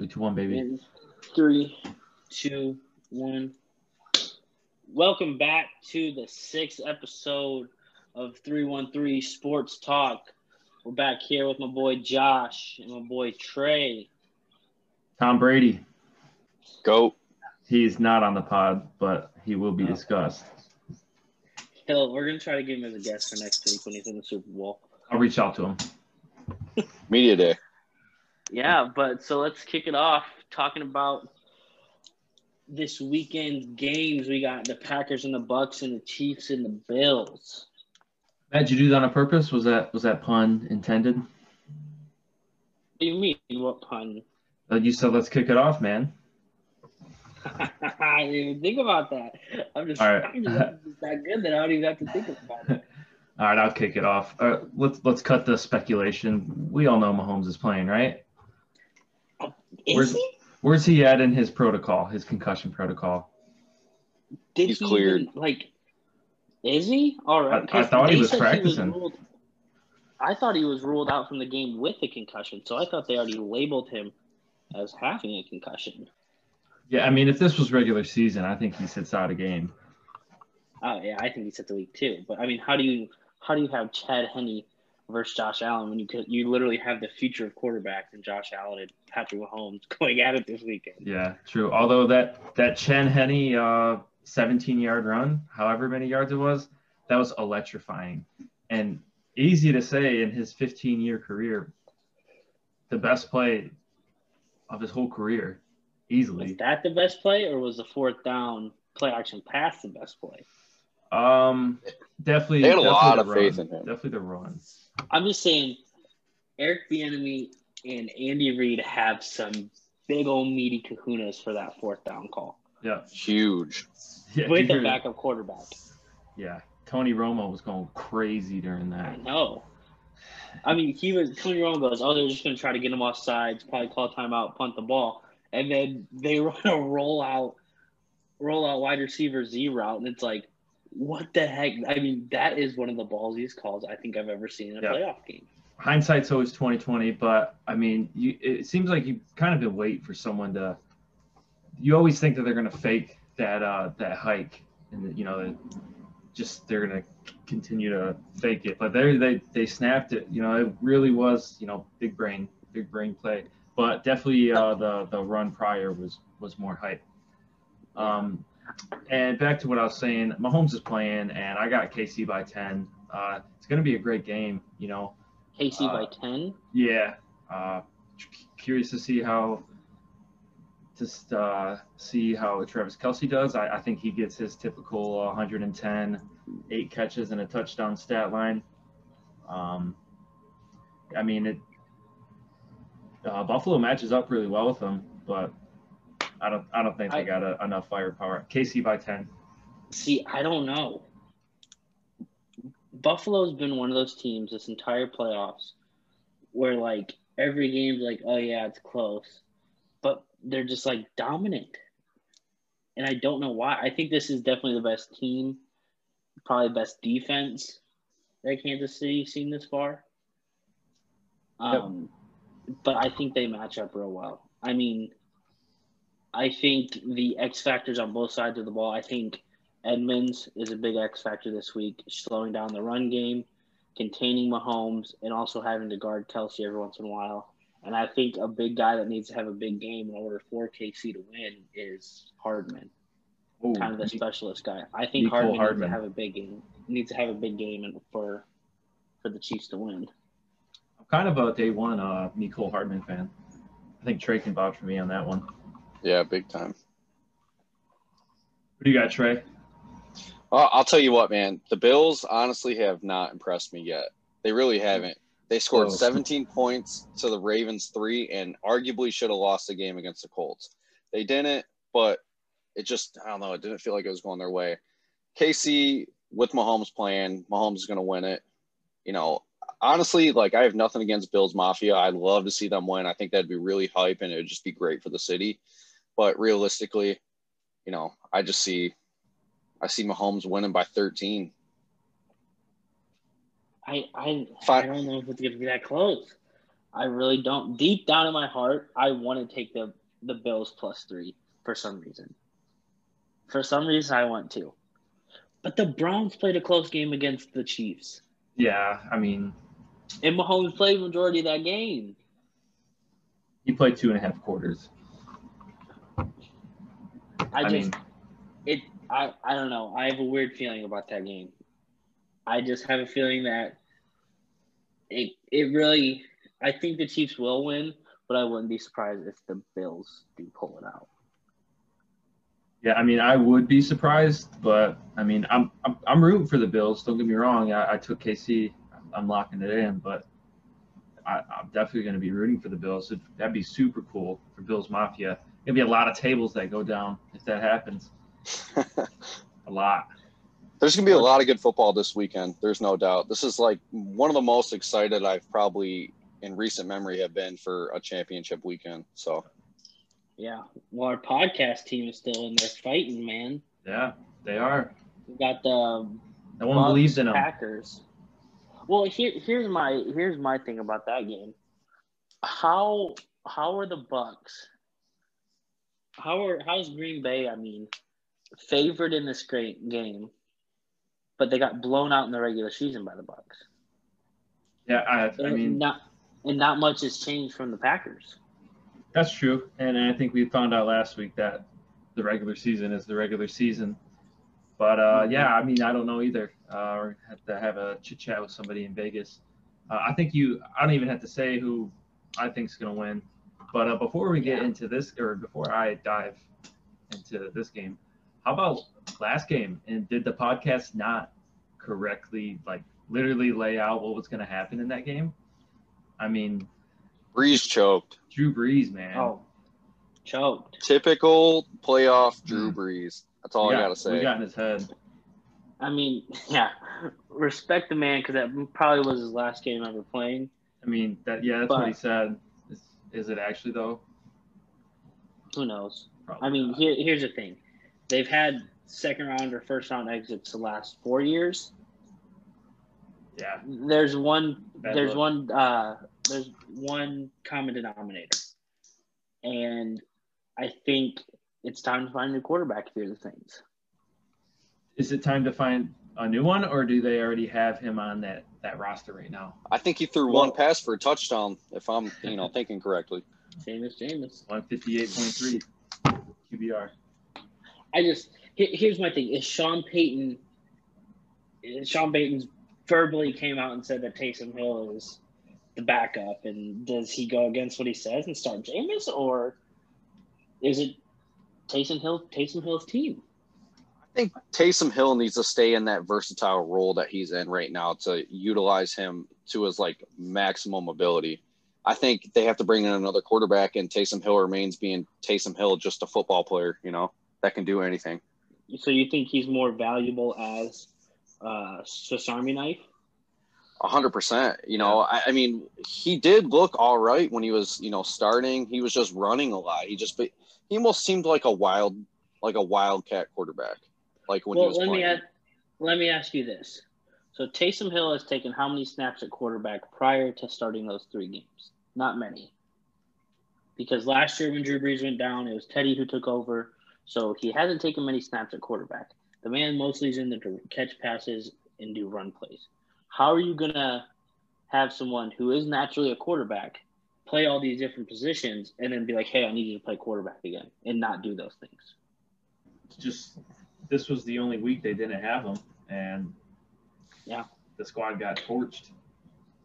Three, two, one, baby. In three, two, one. Welcome back to the sixth episode of 313 Sports Talk. We're back here with my boy Josh and my boy Trey. Tom Brady. Go. He's not on the pod, but he will be Oh. discussed. Hill, we're gonna try to get him as a guest for next week when he's in the Super Bowl. I'll reach out to him. Media day. Yeah, but so let's kick it off talking about this weekend's games. We got the Packers and the Bucks and the Chiefs and the Bills. Matt, did you do that on purpose? Was that was that pun intended? What do you mean? What pun? Uh, you said let's kick it off, man. I didn't even think about that. I'm just, All right. I'm just that good that I don't even have to think about it. All right, I'll kick it off. Uh, let's let's cut the speculation. We all know Mahomes is playing, right? Is Where's- he? Where's he at in his protocol, his concussion protocol? Did He's he cleared. even, like, is he? All right. I- I 'cause thought he they was said practicing. ruled, I thought he was ruled out from the game with a concussion, so I thought they already labeled him as having a concussion. Yeah, I mean, if this was regular season, I think he sits out a game. Oh yeah, I think he's at the week too. But I mean, how do you how do you have Chad Henne versus Josh Allen when you could you literally have the future of quarterbacks and Josh Allen and Patrick Mahomes going at it this weekend? Yeah, true. Although that that Chen Henne uh 17 yard run, however many yards it was, that was electrifying and easy to say in his 15 year career, the best play of his whole career, easily. Was that the best play, or was the fourth down play action pass the best play? Um, definitely. They had a definitely lot of run. faith in him. Definitely the run. I'm just saying, Eric Bieniemy and Andy Reid have some big old meaty kahunas for that fourth down call Yeah. Huge. Yeah. with you a heard- backup quarterback. Yeah. Tony Romo was going crazy during I that. know. I mean, he was Tony Romo goes, "Oh, they're just going to try to get him off sides, probably call timeout, punt the ball," and then they run a roll out, roll out wide receiver Z route, and it's like, what the heck? I mean, that is one of the ballsiest calls I think I've ever seen in a Yeah. playoff game. hindsight's always 2020 but i mean you it seems like you kind of been waiting for someone to you always think that they're going to fake that uh that hike and that, you know that just they're going to continue to fake it but they they they snapped it you know it really was you know big brain big brain play but definitely uh the the run prior was was more hype um and back to what I was saying, Mahomes is playing, and I got KC by 10. Uh, it's going to be a great game, you know. KC Uh, by ten. Yeah. Uh, curious to see how just uh, see how Travis Kelce does. I, I think he gets his typical 110, eight catches and a touchdown stat line. Um, I mean, it uh, Buffalo matches up really well with them, but I don't I don't think they I- got a, enough firepower. KC by 10. See, I don't know. Buffalo's been one of those teams this entire playoffs where like every game's like, oh yeah, it's close. But they're just like dominant. And I don't know why. I think this is definitely the best team, probably the best defense that Kansas City's seen this far. Um but I think they match up real well. I mean, I think the X factors on both sides of the ball. I think Edmunds is a big X factor this week, slowing down the run game, containing Mahomes, and also having to guard Kelce every once in a while. And I think a big guy that needs to have a big game in order for KC to win is Hardman, Ooh, kind of the specialist guy. I think Mecole Hardman, Hardman. needs to have a big game. Needs to have a big game for for the Chiefs to win. I'm kind of a day one uh, Mecole Hardman fan. I think Trey can vouch for me on that one. Yeah, big time. What do you got, Trey? Well, I'll tell you what, man. The Bills honestly have not impressed me yet. They really haven't. They scored Close. 17 points to the Ravens three, and arguably should have lost the game against the Colts. They didn't, but it just I don't know. It didn't feel like it was going their way. KC with Mahomes playing, Mahomes is going to win it. You know, honestly, like I have nothing against Bills Mafia. I'd love to see them win. I think that'd be really hype, and it would just be great for the city. But realistically, you know, I just see I see Mahomes winning by 13. I I, I don't know if it's gonna be that close. I really don't. Deep down in my heart, I want to take the the Bills plus three for some reason. For some reason, I want to. But the Browns played a close game against the Chiefs, Yeah, I mean, and Mahomes played majority of that game. he played two and a half quarters. I I, just mean, it. I I don't know. I have a weird feeling about that game. I just have a feeling that it it really. I think the Chiefs will win, but I wouldn't be surprised if the Bills do pull it out. yeah, I mean, I would be surprised, but I mean, I'm I'm, I'm rooting for the Bills. Don't get me wrong. I, I took KC. I'm locking it in, but I, I'm definitely going to be rooting for the Bills. So that'd be super cool for Bills Mafia. Gonna be a lot of tables that go down if that happens. A lot. There's gonna be a lot of good football this weekend. There's no doubt. This is like one of the most excited I've probably in recent memory have been for a championship weekend. So Yeah. Well, our podcast team is still in there fighting, man. Yeah, they are. We got the No one Bucks, believes in them. Packers. Well, here, here's my here's my thing about that game. How how are the Bucks? How are how's Green Bay? I mean, favored in this great game, but they got blown out in the regular season by the Bucks. Yeah, I, I And mean, not and not much has changed from the Packers. That's true, and I think we found out last week that the regular season is the regular season. But uh, yeah, I mean, I don't know either. Uh, or have to have a chit chat with somebody in Vegas. Uh, I think you. I don't even have to say who I think is gonna win. But uh, before we get Yeah. into this, or before I dive into this game, how about last game? And did the podcast not correctly, like, literally lay out what was gonna happen in that game? I mean, Brees choked. Drew Brees, man. Oh, choked. Typical playoff Drew Mm. Brees. That's all We I got- gotta say. We got in his head. I mean, yeah, respect the man because that probably was his last game ever playing. I mean, that yeah, that's what he said. Is, it actually though? Who knows? Probably I mean, here, here's the thing: they've had second round or first round exits the last four years. yeah, There's one. Bad there's luck. one. Uh, there's one common denominator, and I think it's time to find a new quarterback. If you're the things. is it time to find a new one, or do they already have him on that that roster right now? I think he threw Well- one pass for a touchdown, if I'm you know thinking correctly. Jameis, Jameis. One fifty eight point three QBR. I just here's my thing: is Sean Payton? Sean Payton's verbally came out and said that Taysom Hill is the backup, and does he go against what he says and start Jameis, or is it Taysom Hill? Taysom Hill's team. I think Taysom Hill needs to stay in that versatile role that he's in right now to utilize him to his like maximum ability. I think they have to bring in another quarterback, and Taysom Hill remains being Taysom Hill, just a football player, you know, that can do anything. So you think he's more valuable as uh, Swiss Army knife? A hundred percent. You know, I, I mean, he did look all right when he was, you know, starting. He was just running a lot. He just, he almost seemed like a wild, like a wildcat quarterback, like when he well, was let playing. me ask, let me ask you this: So Taysom Hill has taken how many snaps at quarterback prior to starting those three games? Not many. Because last year when Drew Brees went down, it was Teddy who took over. So he hasn't taken many snaps at quarterback. The man mostly is in the catch passes and do run plays. How are you gonna have someone who is naturally a quarterback play all these different positions and then be like, "Hey, I need you to play quarterback again," and not do those things? It's just this was the only week they didn't have him, and Yeah. the squad got torched.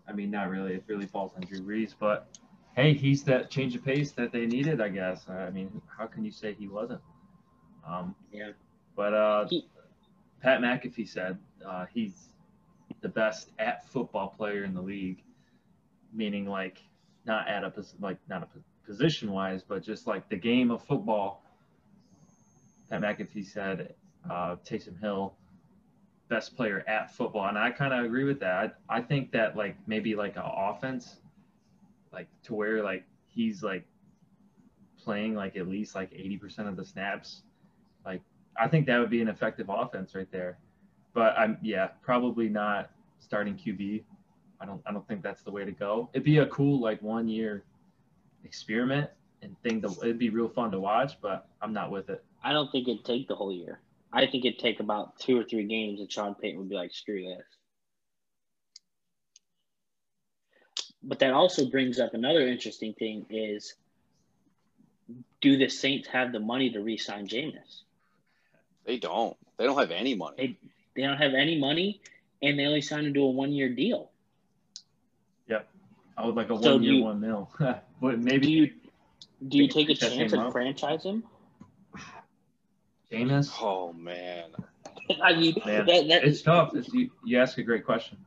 I mean, not really. It really falls on Drew Brees, but hey, he's that change of pace that they needed, I guess. I mean, how can you say he wasn't? Um, Yeah. But uh, He- Pat McAfee said uh, he's the best at football player in the league, meaning like not at a like not a position wise, but just like the game of football. Pat McAfee said uh, Taysom Hill, best player at football, and I kind of agree with that. I, I think that like maybe like an offense, like to where like he's like playing like at least like eighty percent of the snaps, like I think that would be an effective offense right there. But I'm yeah, probably not starting QB. I don't I don't think that's the way to go. It'd be a cool like one year experiment and thing to it'd be real fun to watch, but I'm not with it. I don't think it'd take the whole year. I think it'd take about two or three games, and Sean Payton would be like, "Screw this." But that also brings up another interesting thing: is do the Saints have the money to re-sign Jameis? They don't. They don't have any money. They they don't have any money, and they only signed him to a one-year deal. Yep, I would like a So one year one mil, but Do maybe you do you take a chance came and up? franchise him? Jameis. Oh man. I mean, Man, that, that, It's tough. It's, you, you ask a great question.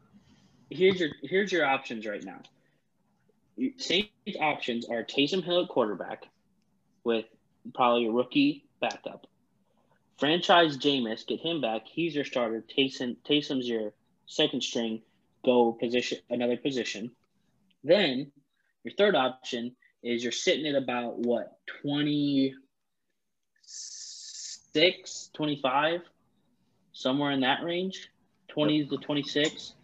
here's your here's your options right now. You- Saints options are Taysom Hill at quarterback, with probably a rookie backup. Franchise Jameis, get him back. He's your starter. Taysom Taysom's your second string. Go position another position. Then your third option is you're sitting at about what 26, 25, somewhere in that range, 20 to 26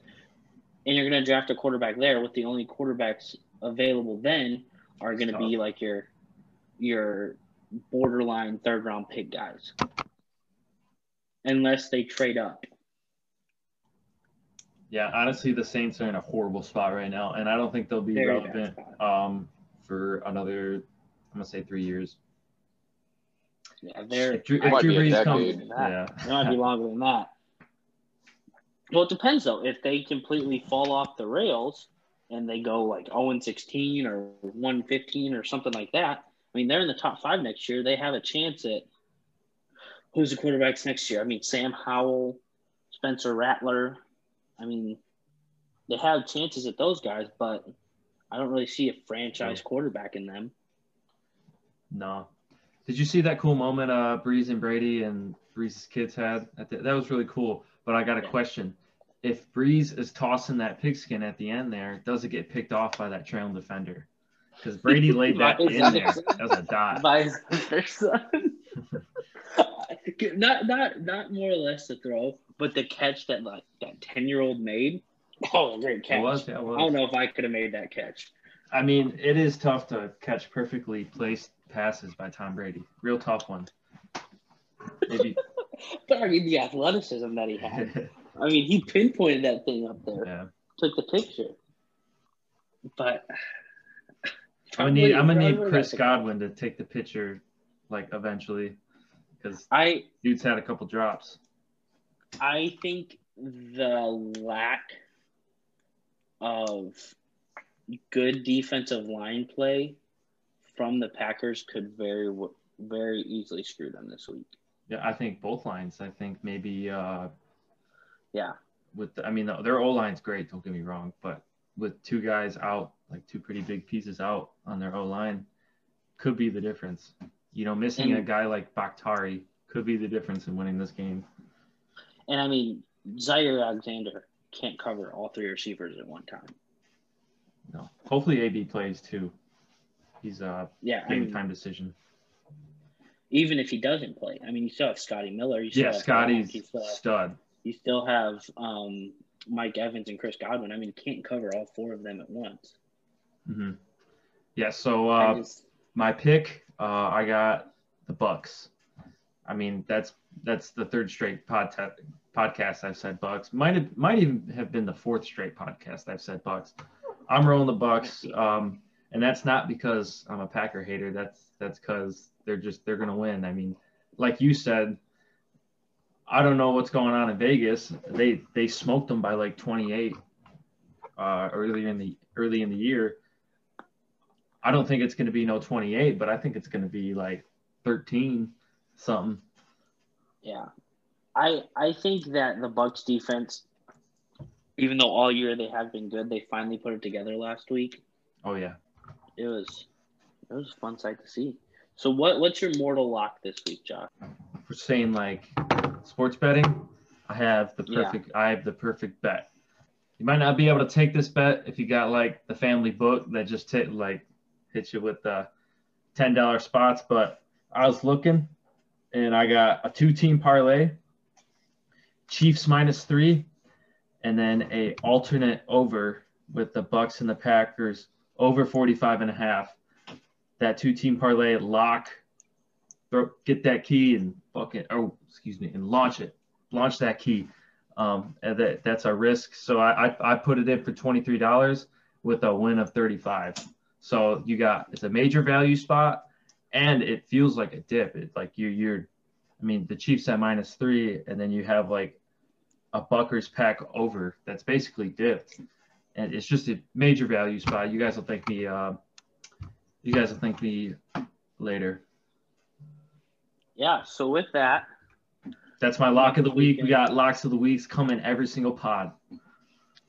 and you're going to draft a quarterback there with the only quarterbacks available then are going to be like your your borderline third round pick guys unless they trade up Yeah, honestly, the Saints are in a horrible spot right now, and I don't think they'll be Very relevant um, for another. I'm gonna say three years. Yeah they're If Drew, Might if Drew be a Brees comes, That- yeah, it might be longer than that. Well it depends though. If they completely fall off the rails and they go like 0 and 16 or 1 15 or something like that i mean they're in the top five next year. They have a chance at who's the quarterbacks next year? I mean sam howell spencer rattler. I mean they have chances at those guys but i don't really see a franchise quarterback in them. No. Did you see that cool moment uh Brees and Brady and Brees's kids had? At the, that was really cool. But I got a question. If Brees is tossing that pigskin at the end there, does it get picked off by that trailing defender? Because Brady laid that in there. son. That was a dot. by his son. not not not more or less the throw, but the catch that like that ten year old made. Oh, great catch! It was, it I don't know if I could have made that catch. I mean, it is tough to catch perfectly placed passes by Tom Brady. Real tough one. Maybe. But I mean, the athleticism that he had. I mean, he pinpointed that thing up there, yeah. took the picture. But I'm gonna need, I'm gonna need Chris Godwin to take the picture, like eventually, because I dude's had a couple drops. I think the lack of good defensive line play from the Packers could very very easily screw them this week. Yeah, I think both lines. I think maybe uh, Yeah, with the, I mean their O line's great. Don't get me wrong, but with two guys out, like two pretty big pieces out on their O line, could be the difference. You know, missing a guy like Bakhtiari could be the difference in winning this game. and I mean Jaire Alexander can't cover all three receivers at one time. No, hopefully AB plays too. He's a Yeah, I mean, time decision. even if he doesn't play, I mean, you still have Scotty Miller. You still Yeah, Scotty's you still have, stud. you still have um, Mike Evans and Chris Godwin. I mean, you can't cover all four of them at once. Mm-hmm. Yeah, so uh, just- my pick, uh, I got the Bucks. I mean, that's that's the third straight pod podcast I've said Bucks. Might have might even have been the fourth straight podcast I've said Bucks. I'm rolling the Bucks, um, and that's not because I'm a Packer hater. That's that's because they're just they're gonna win. I mean, like you said, I don't know what's going on in Vegas. They they smoked them by like 28 uh, earlier in the early in the year. I don't think it's going to be no 28, but I think it's going to be like 13 something. Yeah, I I think that the Bucks defense, even though all year they have been good, they finally put it together last week. Oh yeah. It was it was a fun sight to see. So what what's your mortal lock this week, Josh? For saying like sports betting, I have the Yeah. perfect I have the perfect bet. You might not be able to take this bet if you got like the family book that just hit like hit you with the ten dollar spots, but I was looking and I got a two team parlay, Chiefs minus three, and then a alternate over with the Bucks and the Packers over 45 and a half. That two team parlay lock, throw, get that key and fucking, oh, excuse me, and launch it. Launch that key. Um, and that, that's our risk. So I, I, I put it in for $23 with a win of 35. So you got, it's a major value spot and it feels like a dip. It like you, you're, I mean, the Chiefs at minus three, and then you have like a Buckers pack over that's basically dipped, and it's just a major value spot. You guys will thank me. Uh, you guys will thank me later. Yeah. So with that, that's my lock of the week. We got locks of the weeks coming every single pod.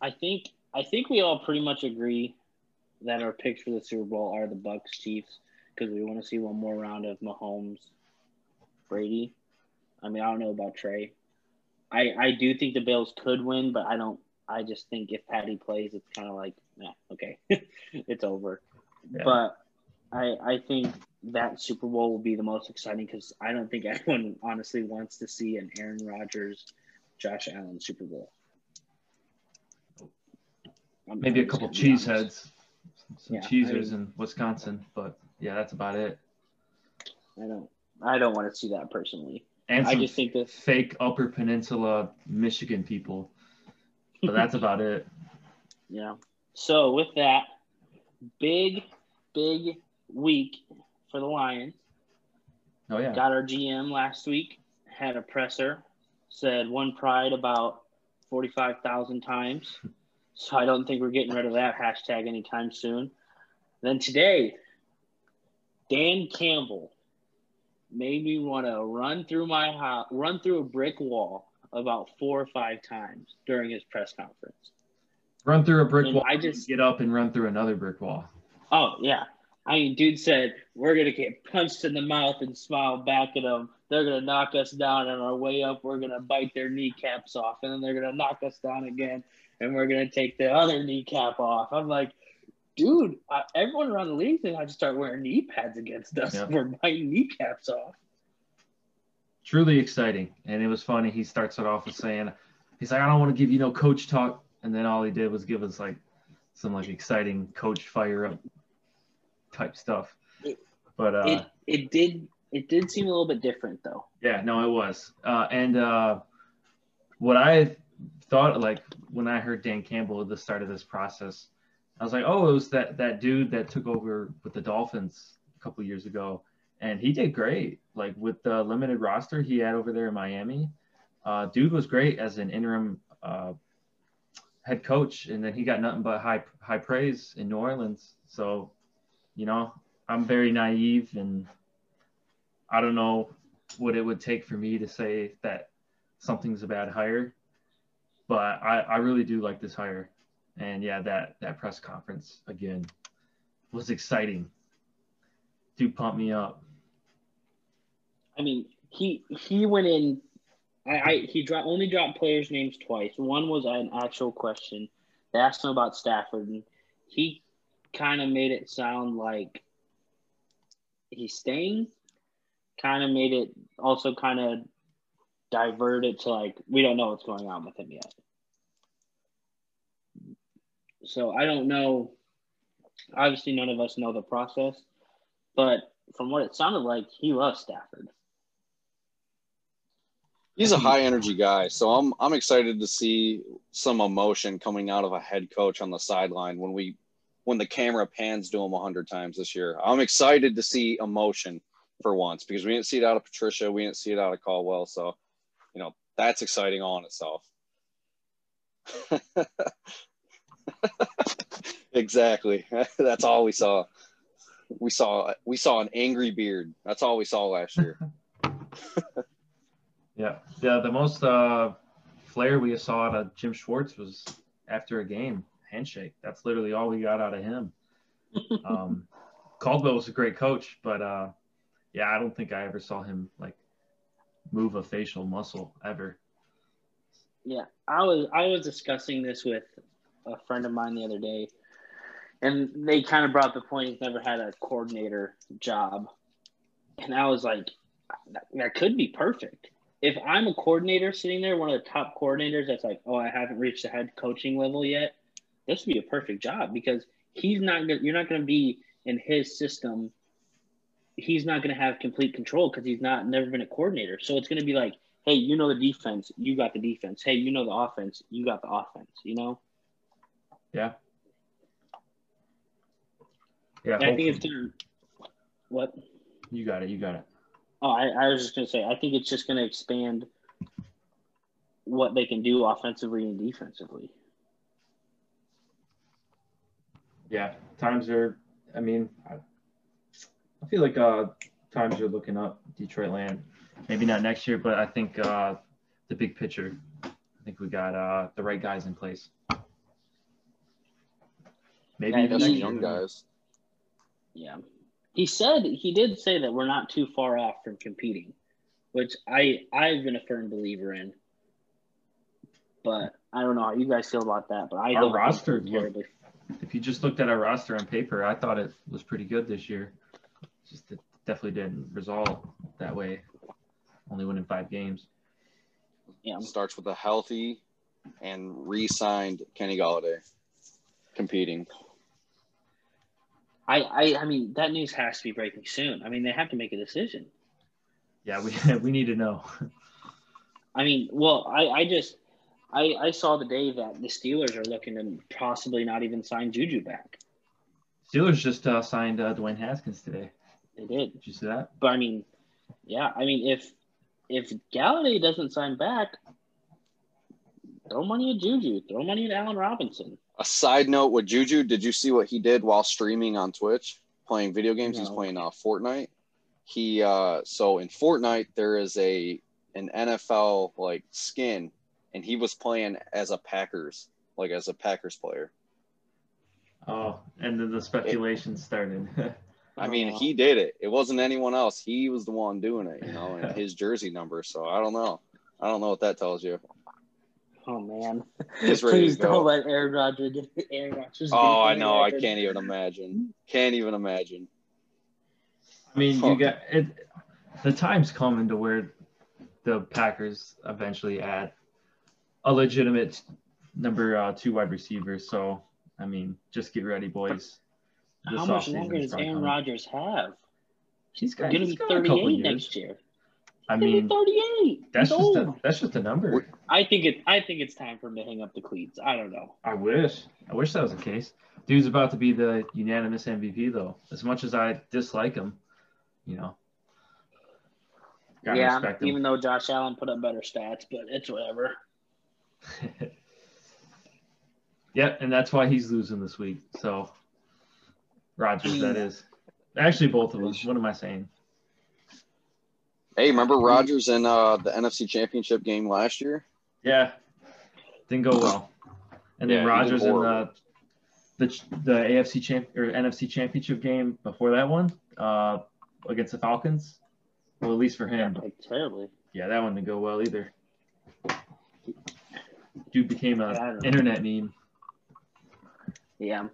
I think I think we all pretty much agree that our picks for the Super Bowl are the Bucks Chiefs because we want to see one more round of Mahomes, Brady. I mean, I don't know about Trey. I I do think the Bills could win, but I don't. I just think if Patty plays, it's kind of like, nah, okay, it's over. Yeah. But I I think that Super Bowl will be the most exciting because I don't think anyone honestly wants to see an Aaron Rodgers, Josh Allen Super Bowl. I'm Maybe a couple cheeseheads, some yeah, cheesers I in Wisconsin, but yeah, that's about it. I don't. I don't want to see that personally. And I just think that fake Upper Peninsula Michigan people. But that's about it. Yeah. So with that, big, big week for the Lions. Oh yeah. Got our GM last week. Had a presser. Said one pride about forty-five thousand times. So I don't think we're getting rid of that hashtag anytime soon. Then today, Dan Campbell made me want to run through my house, run through a brick wall about four or five times during his press conference. Run through a brick and wall. I just get up and run through another brick wall. Oh yeah, I mean, dude said we're gonna get punched in the mouth and smile back at them. They're gonna knock us down on our way up. We're gonna bite their kneecaps off, and then they're gonna knock us down again, and we're gonna take the other kneecap off. I'm like, dude, uh, everyone around the league think I just start wearing knee pads against us. Yeah. We're biting kneecaps off. Truly exciting. And it was funny. He starts it off with saying, he's like, I don't want to give you no coach talk. And then all he did was give us like some like exciting coach fire up type stuff. but uh, it, it did it did seem a little bit different though. Yeah, no, it was. Uh, and uh, what I thought like when I heard Dan Campbell at the start of this process, I was like, oh, it was that that dude that took over with the Dolphins a couple years ago, and he did great. Like with the limited roster he had over there in Miami, uh, dude was great as an interim uh, head coach, and then he got nothing but high high praise in New Orleans. So, you know, I'm very naive, and I don't know what it would take for me to say that something's a bad hire, but I, I really do like this hire. And yeah, that that press conference again was exciting. Dude pumped me up. I mean, he he went in. I, I he dropped only dropped players' names twice. One was an actual question. They asked him about Stafford, and he kind of made it sound like he's staying. Kind of made it also kind of divert it to like we don't know what's going on with him yet. So I don't know. Obviously, none of us know the process, but from what it sounded like, he loves Stafford. He's a high energy guy, so I'm I'm excited to see some emotion coming out of a head coach on the sideline when we when the camera pans to him a hundred times this year. I'm excited to see emotion for once because we didn't see it out of Patricia, we didn't see it out of Caldwell, so you know that's exciting all in itself. exactly. That's all we saw. We saw we saw an angry beard. That's all we saw last year. yeah, yeah. The most uh, flair we saw out of Jim Schwartz was after a game handshake. That's literally all we got out of him. Um, Caldwell was a great coach, but uh, yeah, I don't think I ever saw him like move a facial muscle ever. Yeah, I was I was discussing this with a friend of mine the other day, and they kind of brought the point he's never had a coordinator job, and I was like, that, that could be perfect. If I'm a coordinator sitting there, one of the top coordinators that's like, oh, I haven't reached the head coaching level yet, this would be a perfect job because he's not gonna, you're not going to be in his system. He's not going to have complete control because he's not never been a coordinator. So it's going to be like, hey, you know the defense, you got the defense. Hey, you know the offense, you got the offense. You know. Yeah. Yeah. I think it's gonna. What? You got it. You got it. Oh, I, I was just gonna say, I think it's just gonna expand what they can do offensively and defensively. Yeah, times are. I mean, I, I feel like uh, times are looking up Detroit land. Maybe not next year, but I think uh, the big picture. I think we got uh, the right guys in place. Maybe Yeah, even some next young year. guys. Yeah. He said he did say that we're not too far off from competing, which I I've been a firm believer in. But I don't know how you guys feel about that. But I Our don't roster we're looked- terribly. If you just looked at our roster on paper, I thought it was pretty good this year. Just it definitely didn't result that way. Only winning five games. Yeah. Starts with a healthy and re-signed Kenny Golladay competing. I, I I mean that news has to be breaking soon. I mean they have to make a decision. Yeah, we we need to know. I mean, well, I, I just I, I saw today that the Steelers are looking to possibly not even sign Juju back. Steelers just uh, signed uh, Dwayne Haskins today. They did. Did you see that? But I mean, yeah, I mean if if Golladay doesn't sign back, throw money at Juju, throw money at Allen Robinson. A side note with Juju, did you see what he did while streaming on Twitch playing video games? He's playing uh, Fortnite. He uh, so in Fortnite there is a an NFL like skin, and he was playing as a Packers like as a Packers player. Oh, and then the speculation started. I mean, Oh. he did it. It wasn't anyone else. He was the one doing it, you know, and his jersey number. So I don't know. I don't know what that tells you. Oh man! Please don't let Aaron Rodgers get Aaron Rodgers. Oh, I any know. I can't even imagine. Can't even imagine. I mean, you got it. The time's coming to where the Packers eventually add a legitimate number uh, two wide receiver. So, I mean, just get ready, boys. This How much longer does Aaron coming. Rodgers have? He's got, He's gonna he's be got a couple 38 next year. I mean, 38. that's He's just old. a, that's just a number. I think it. I think it's time for him to hang up the cleats. I don't know. I wish. I wish that was the case. Dude's about to be the unanimous MVP, though. As much as I dislike him, you know. Yeah, him. even though Josh Allen put up better stats, but it's whatever. yep, and that's why he's losing this week. So, Rodgers, that is. Actually, both of them. What am I saying? Hey, remember Rodgers in uh, the NFC Championship game last year? Yeah, didn't go well. And then Yeah, he Rodgers in the the the AFC champ or NFC Championship game before that one uh, against the Falcons. Well, at least for him. Like terribly. Yeah, that one didn't go well either. Dude became an don't know. internet meme. Yeah.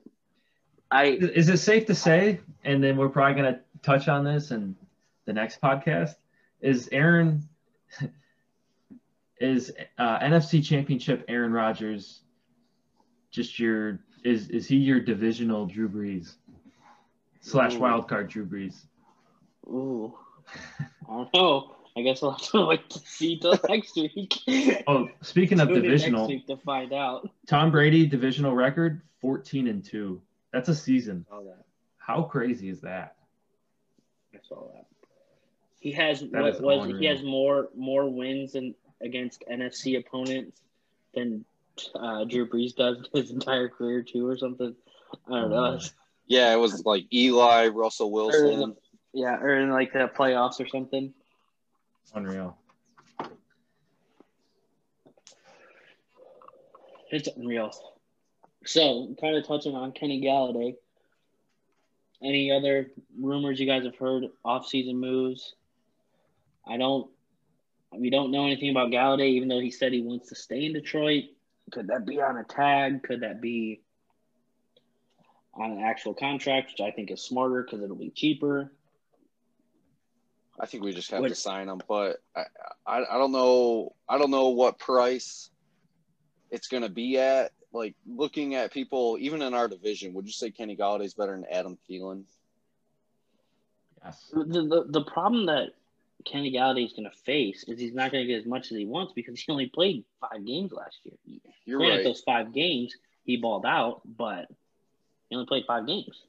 I Is it safe to say, and then we're probably gonna touch on this in the next podcast? Is Aaron is uh, NFC Championship Aaron Rodgers just your is is he your divisional Drew Brees slash wild card Drew Brees? ooh. I don't know. I guess we'll have to wait to see till next week. Oh, speaking of divisional, next week to find out. Tom Brady divisional record fourteen and two. That's a season. How crazy is that? I saw that. He has That what is was it? he has more more wins in, against NFC opponents than uh, Drew Brees does his entire career too, or something. I don't know. Oh, Yeah, it was like Eli, Russell or Wilson. yeah, or in like the playoffs or something. Unreal. It's unreal. So, kind of touching on Kenny Golladay. Any other rumors you guys have heard? Off-season moves. I don't. We don't know anything about Golladay, even though he said he wants to stay in Detroit. Could that be on a tag? Could that be on an actual contract, which I think is smarter because it'll be cheaper? I think we just have What- to sign him, but I, I I don't know I don't know what price it's gonna be at. like looking at people even in our division, would you say Kenny Golladay's better than Adam Thielen? Yes. The, the, the problem that Kenny Golladay is going to face is he's not going to get as much as he wants because he only played five games last year. You're Granted, right. those five games he balled out, but he only played five games.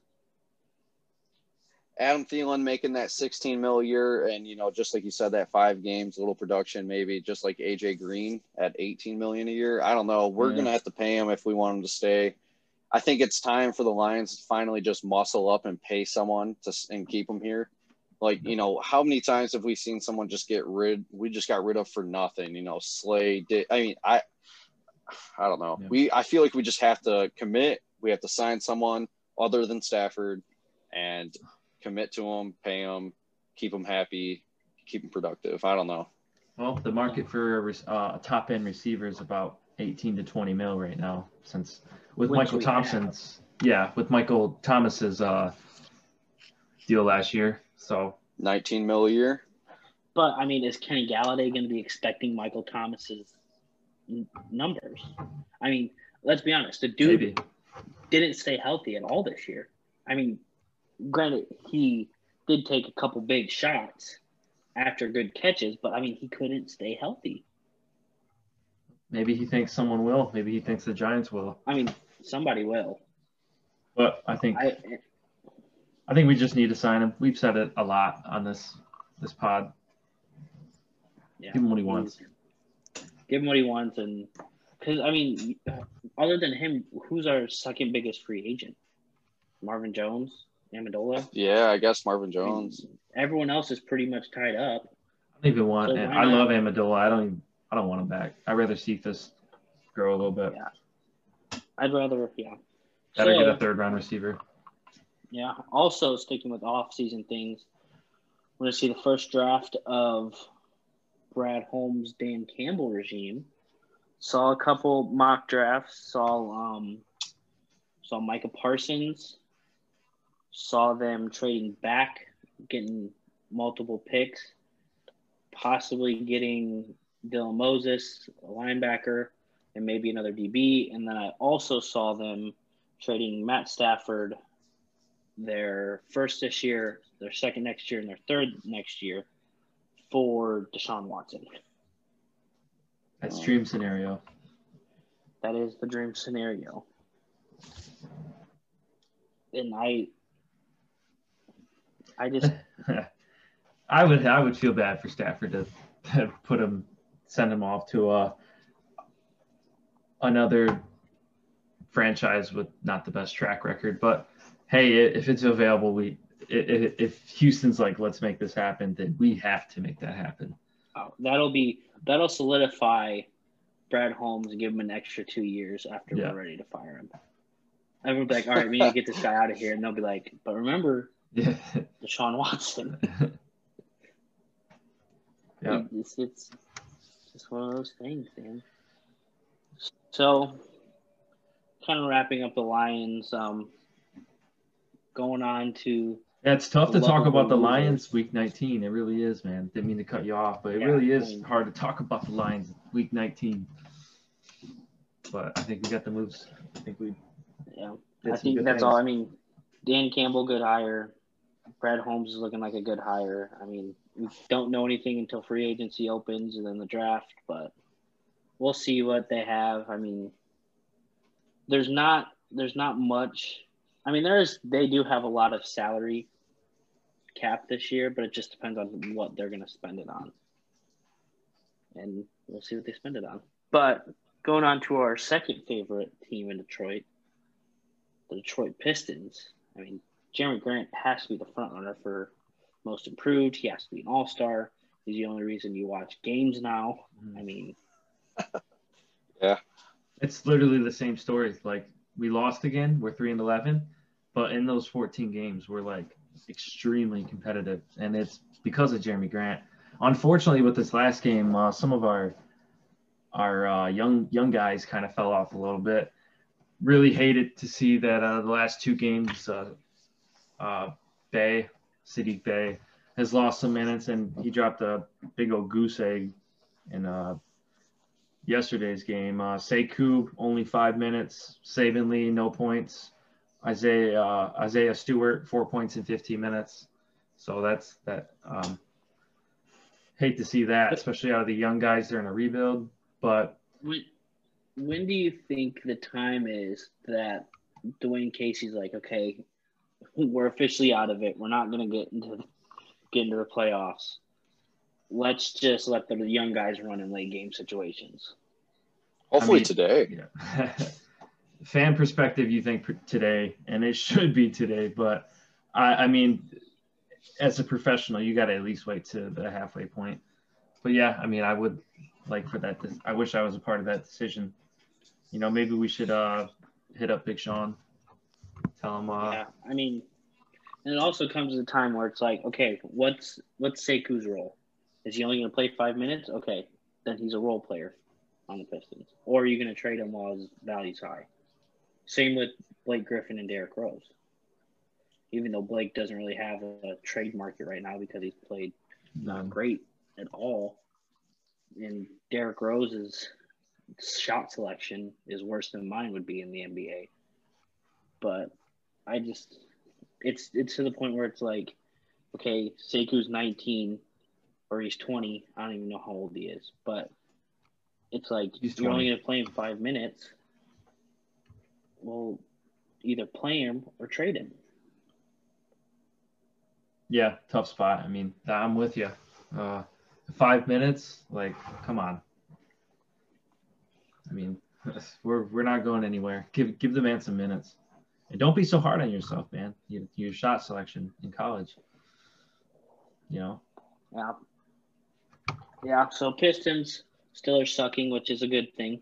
Adam Thielen making that 16 mil a year, and you know, just like you said, that five games, little production, maybe just like AJ Green at 18 million a year. I don't know. We're Yeah. gonna have to pay him if we want him to stay. I think it's time for the Lions to finally just muscle up and pay someone to and keep him here. Like you know, how many times have we seen someone just get rid? We just got rid of for nothing. You know, Slay did. I mean, I, I don't know. Yeah. We I feel like we just have to commit. We have to sign someone other than Stafford, and commit to them, pay them, keep them happy, keep them productive. I don't know. Well, the market for a uh, top end receiver is about 18 to 20 mil right now. Since with Which Michael we Thompson's, yeah, with Michael Thomas's uh, deal last year. So 19 mil a year. But I mean, is Kenny Golladay going to be expecting Michael Thomas's n- numbers? I mean, let's be honest. The dude maybe didn't stay healthy at all this year. I mean, granted, he did take a couple big shots after good catches, but I mean, he couldn't stay healthy. maybe he thinks someone will. Maybe he thinks the Giants will. I mean, somebody will. But I think I I think we just need to sign him. We've said it a lot on this this pod. yeah, Give him what he wants. Give him what he wants, and because I mean, other than him, who's our second biggest free agent? Marvin Jones, Amendola. Yeah, I guess Marvin Jones. Everyone else is pretty much tied up. I don't even want. So I love Amendola. I don't. Even, I don't want him back. I'd rather see this grow a little bit. Yeah. I'd rather, yeah. Gotta get a third round receiver. Yeah. Also, sticking with off-season things, we're gonna see the first draft of Brad Holmes, Dan Campbell regime. Saw a couple mock drafts. Saw um, saw Micah Parsons. Saw them trading back, getting multiple picks, possibly getting Dylan Moses, a linebacker, and maybe another DB. And then I also saw them trading Matt Stafford, their first this year, their second next year, and their third next year for Deshaun Watson. That's dream scenario. That is the dream scenario. And I, I just I would I would feel bad for Stafford to, to put him send him off to a another franchise with not the best track record. But hey, if it's available, we if Houston's like let's make this happen, then we have to make that happen. oh, that'll be that'll solidify Brad Holmes and give him an extra two years after Yeah. we're ready to fire him. Everyone be like, all right, we need to get this guy out of here, and they'll be like, but remember Yeah. Deshaun Watson. Yeah. It's, it's just one of those things, man. So, kind of wrapping up the Lions, um, going on to Yeah, it's tough to talk about the. Lions week 19. It really is, man. Didn't mean to cut you off, but it Yeah, really I is mean- hard to talk about the Lions week 19. But I think we got the moves. I think we yeah. I think that's things. all. I mean, Dan Campbell, good hire. Brad Holmes is looking like a good hire. I mean, we don't know anything until free agency opens and then the draft, but we'll see what they have. I mean, there's not there's not much. I mean, there's they do have a lot of salary cap this year, but it just depends on what they're going to spend it on, and we'll see what they spend it on. But going on to our second favorite team in Detroit, the Detroit Pistons. I mean, Jerami Grant has to be the front runner for most improved. He has to be an all star. He's the only reason you watch games now. Mhm. I mean, yeah, It's literally the same story. Like we lost again. We're three and eleven, but in those 14 games, we're like extremely competitive, and it's because of Jerami Grant. Unfortunately, with this last game, uh, some of our our uh, young young guys kind of fell off a little bit. Really hated to see that uh, the last two games, uh, uh, Bey, Saddiq Bey, has lost some minutes, and he dropped a big old goose egg uh, yesterday's game. Uh, Sekou only five minutes. Saben Lee no points. Isaiah uh, Isaiah Stewart four points in 15 minutes. So that's that. Um, hate to see that, especially out of the young guys. They're in a rebuild. But when when do you think the time is that Dwane Casey's like, okay, we're officially out of it. We're not going to get into get into the playoffs. Let's just let the young guys run in late game situations. Hopefully I mean, today. Yeah. Fan perspective, you think today, and it should be today. But I, I mean, as a professional, you got to at least wait to the halfway point. But yeah, I mean, I would like for that. I wish I was a part of that decision. You know, maybe we should uh, hit up Big Sean, tell him. Uh, yeah, I mean, and it also comes at a time where it's like, okay, what's what's Sekou's role? Is he only going to play five minutes? Okay, then he's a role player on the Pistons. Or are you going to trade him while his value's high? Same with Blake Griffin and Derrick Rose. Even though Blake doesn't really have a trade market right now because he's played not great at all, and Derrick Rose's shot selection is worse than mine would be in the NBA. But I just it's it's to the point where it's like, okay, Sekou's 19 or he's 20. I don't even know how old he is, but it's like He's you're only going to play him five minutes. Well, either play him or trade him. yeah, tough spot. I mean, I'm with you. Uh, five minutes, like, come on. I mean, we're we're not going anywhere. Give give the man some minutes, and don't be so hard on yourself, man. You, your shot selection in college. You know, Yeah. Yeah. So Pistons still are sucking, which is a good thing.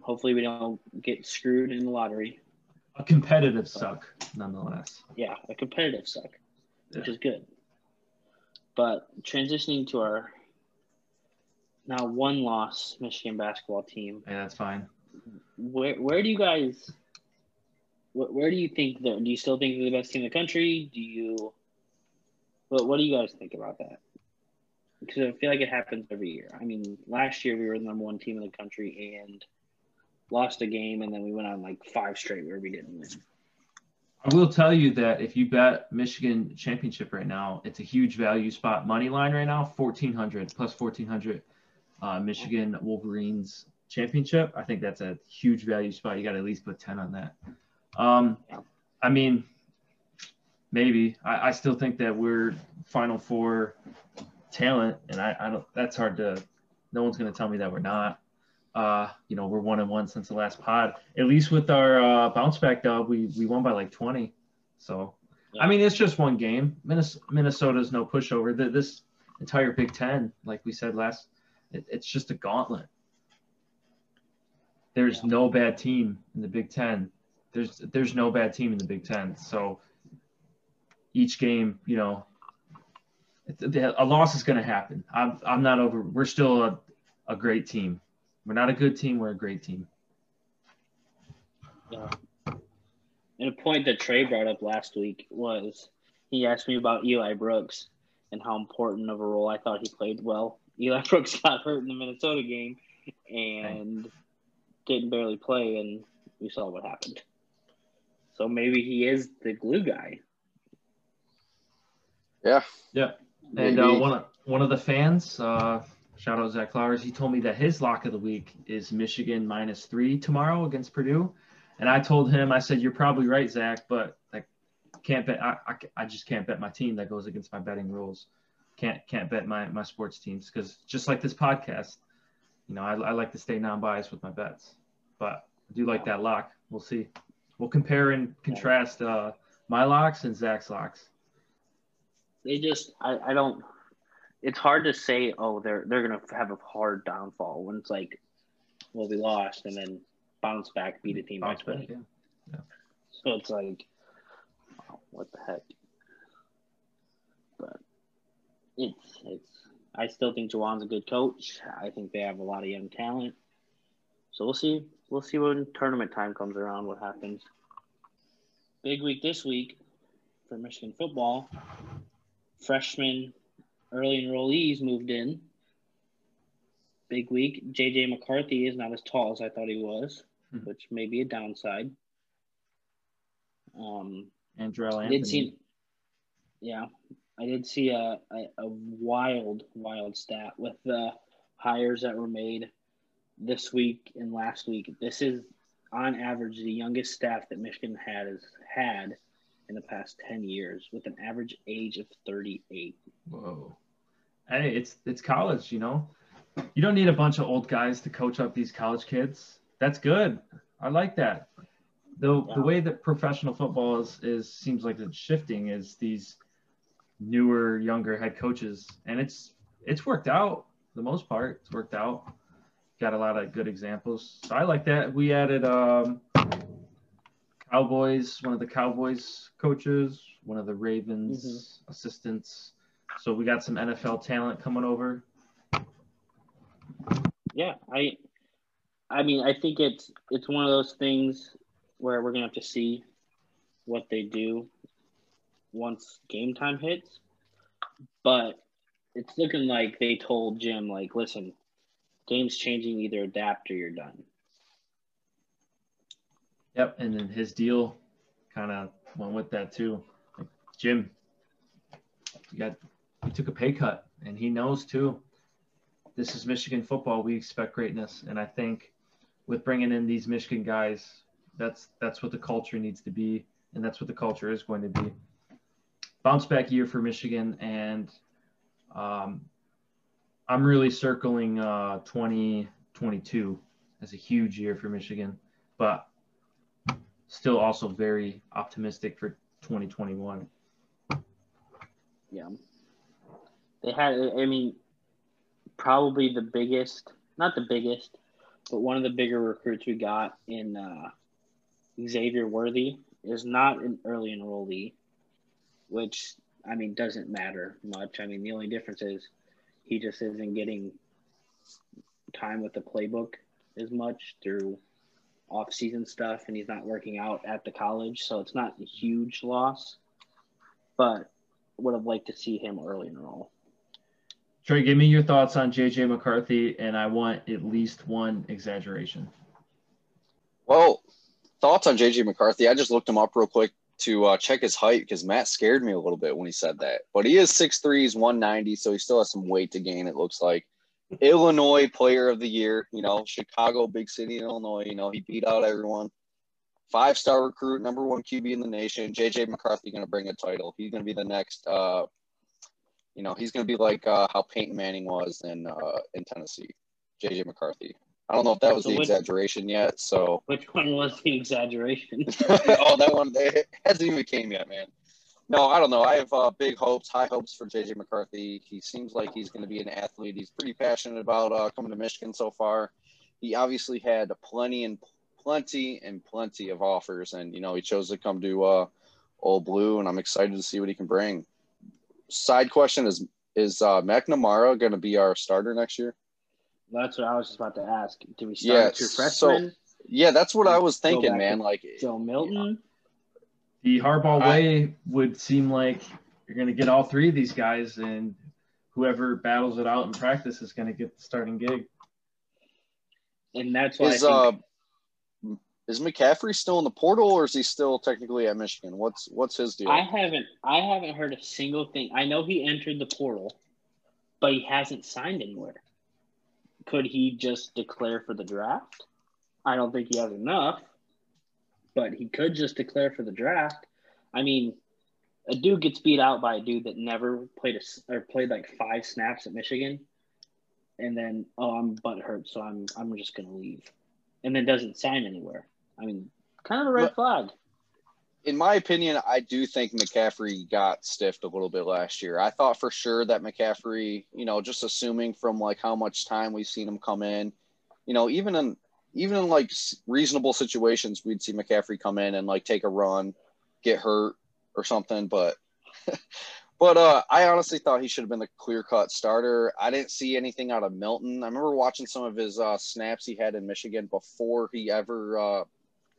Hopefully, we don't get screwed in the lottery. a competitive suck, nonetheless. Yeah, a competitive suck, which Yeah. is good. But transitioning to our now one loss Michigan basketball team, Yeah, that's fine. where where do you guys where, where do you think they're do you still think they're the best team in the country? Do you what what do you guys think about that? Because I feel like it happens every year. I mean, last year we were the number one team in the country and lost a game, and then we went on like five straight where we didn't win. I will tell you that if you bet Michigan championship right now, it's a huge value spot. Money line right now, fourteen hundred plus fourteen hundred. Uh, Michigan Wolverines championship. I think that's a huge value spot. You got to at least put ten on that. Um, I mean, maybe. I, I still think that we're Final Four talent, and I, I don't. That's hard to. No one's going to tell me that we're not. Uh, you know, we're one and one since the last pod. At least with our uh, bounce back dub, we we won by like twenty. So, I mean, it's just one game. Minnes- Minnesota's no pushover. The, this entire Big Ten, like we said last, it, it's just a gauntlet. There's Yeah. no bad team in the Big Ten. There's there's no bad team in the Big Ten. So each game, you know, a loss is going to happen. I'm I'm not over. We're still a, a great team. We're not a good team. We're a great team. Yeah. And a point that Trey brought up last week was he asked me about Eli Brooks and how important of a role I thought he played well. Eli Brooks got hurt in the Minnesota game and didn't barely play, and we saw what happened. So maybe he is the glue guy. Yeah. Yeah. And uh, one of one of the fans, uh, shout out Zach Flowers, he told me that his lock of the week is Michigan minus three tomorrow against Purdue. And I told him, I said, you're probably right, Zach, but I can't bet. I, I, I just can't bet my team that goes against my betting rules. Can't can't bet my, my sports teams because just like this podcast, you know, I, I like to stay non-biased with my bets. But I do like that lock. We'll see. We'll compare and contrast uh, my locks and Zach's locks. They just I, I don't it's hard to say, oh, they're they're gonna have a hard downfall when it's like, well, we lost and then bounce back, beat a team by Bounce back, 20. yeah. So it's like, oh, what the heck? But it's it's. I still think Juwan's a good coach. I think they have a lot of young talent. So we'll see. We'll see when tournament time comes around. What happens? Big week this week for Michigan football. Freshmen, early enrollees moved in. big week. JJ McCarthy is not as tall as I thought he was, Hmm. which may be a downside. Um, Andrel Anthony. did see, yeah, I did see a, a, a wild, wild stat with the hires that were made this week and last week. This is on average the youngest staff that Michigan had has had in the past ten years, with an average age of thirty-eight. Whoa. Hey, it's it's college, you know. You don't need a bunch of old guys to coach up these college kids. That's good. I like that. The the way that professional football is, is seems like it's shifting is these newer, younger head coaches, and it's it's worked out for the most part. It's worked out. Got a lot of good examples. So I like that. We added um, Cowboys, one of the Cowboys coaches, one of the Ravens mm-hmm. assistants. So we got some NFL talent coming over. Yeah, I, I mean, I think it's it's one of those things where we're gonna have to see what they do once game time hits. But it's looking like they told Jim, like, listen, game's changing, either adapt or you're done. Yep, and then his deal kind of went with that too. Like, Jim, you got he took a pay cut, and he knows too. This is Michigan football. We expect greatness, and I think with bringing in these Michigan guys, that's that's what the culture needs to be, and that's what the culture is going to be. Bounce back year for Michigan, and um, I'm really circling uh, 2022 as a huge year for Michigan, but still also very optimistic for 2021. Yeah. They had, I mean, probably the biggest, not the biggest, but one of the bigger recruits we got in uh, Xavier Worthy is not an early enrollee, which, I mean, doesn't matter much. I mean, the only difference is he just isn't getting time with the playbook as much through off-season stuff, and he's not working out at the college, so it's not a huge loss. But would have liked to see him early enroll. Trey, give me your thoughts on JJ McCarthy, and I want at least one exaggeration. Well, thoughts on JJ McCarthy? I just looked him up real quick to uh, check his height because Matt scared me a little bit when he said that. But he is 6'3", he's 190, so he still has some weight to gain, it looks like. Illinois player of the year, you know, Chicago, big city in Illinois, you know, he beat out everyone. Five star recruit, number one QB in the nation. JJ McCarthy going to bring a title. He's going to be the next, uh, you know, he's going to be like uh, how Peyton Manning was in uh, in Tennessee. JJ McCarthy. I don't know if that was So the which- exaggeration yet. So, Which one was the exaggeration? oh, that one it hasn't even came yet, man. No, I don't know. I have uh, big hopes, high hopes for JJ McCarthy. He seems like he's going to be an athlete. He's pretty passionate about uh, coming to Michigan so far. He obviously had plenty and plenty and plenty of offers, and you know he chose to come to uh, Old Blue, and I'm excited to see what he can bring. Side question is: Is uh, McNamara going to be our starter next year? That's what I was just about to ask. Do we start Yeah, with your so- freshman, Yeah, that's what I was thinking, man. Like, Joe Milton? The Harbaugh I- way would seem like you're going to get all three of these guys, and whoever battles it out in practice is going to get the starting gig. And that's why is I uh, is McCaffrey still in the portal, or is he still technically at Michigan? What's what's his deal? I haven't I haven't heard a single thing. I know he entered the portal, but he hasn't signed anywhere. Could he just declare for the draft? I don't think he has enough, but he could just declare for the draft. I mean, a dude gets beat out by a dude that never played a, or played like five snaps at Michigan, and then oh I'm butt hurt, so I'm I'm just gonna leave, and then doesn't sign anywhere. I mean, kind of a red flag. in my opinion, I do think McCaffrey got stiffed a little bit last year. I thought for sure that McCaffrey, you know, just assuming from like how much time we've seen him come in, you know, even in even in like reasonable situations, we'd see McCaffrey come in and like take a run, get hurt or something. But but uh, I honestly thought he should have been the clear cut starter. I didn't see anything out of Milton. I remember watching some of his uh, snaps he had in Michigan before he ever uh,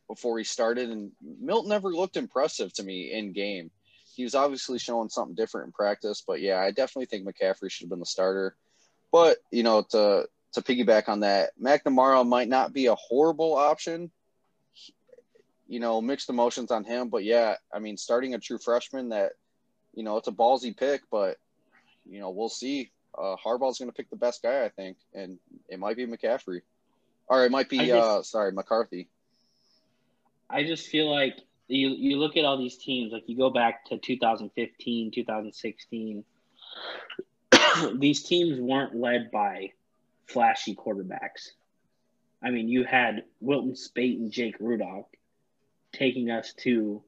before he started, and Milton never looked impressive to me in game. He was obviously showing something different in practice, but yeah, I definitely think McCaffrey should have been the starter. But you know, to to piggyback on that, McNamara might not be a horrible option. You know, mixed emotions on him, but yeah, I mean, starting a true freshman that, you know, it's a ballsy pick, but you know, we'll see. Uh, Harbaugh's going to pick the best guy, I think, and it might be McCaffrey, or it might be, just, uh, sorry, McCarthy. I just feel like you you look at all these teams, like you go back to 2015, 2016. these teams weren't led by flashy quarterbacks. I mean, you had Wilton Speight and Jake Rudock taking us to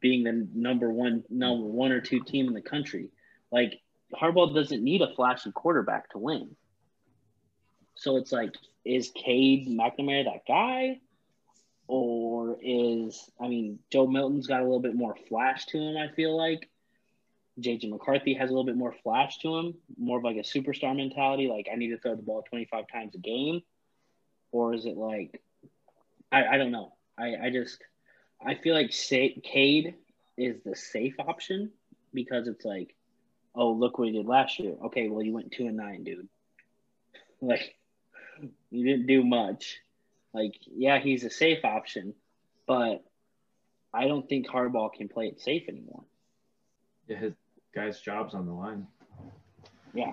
being the number one, number one or two team in the country. Like Harbaugh doesn't need a flashy quarterback to win. So it's like, is Cade McNamara that guy? Or is, I mean, Joe Milton's got a little bit more flash to him, I feel like. JJ McCarthy has a little bit more flash to him, more of like a superstar mentality. Like, I need to throw the ball 25 times a game. Or is it like, I, I don't know. I, I just, I feel like Cade is the safe option because it's like, oh, look what he did last year. Okay, well, you went two and nine, dude. Like, you didn't do much. Like, yeah, he's a safe option, but I don't think Harbaugh can play it safe anymore. Yeah, his guy's job's on the line. Yeah.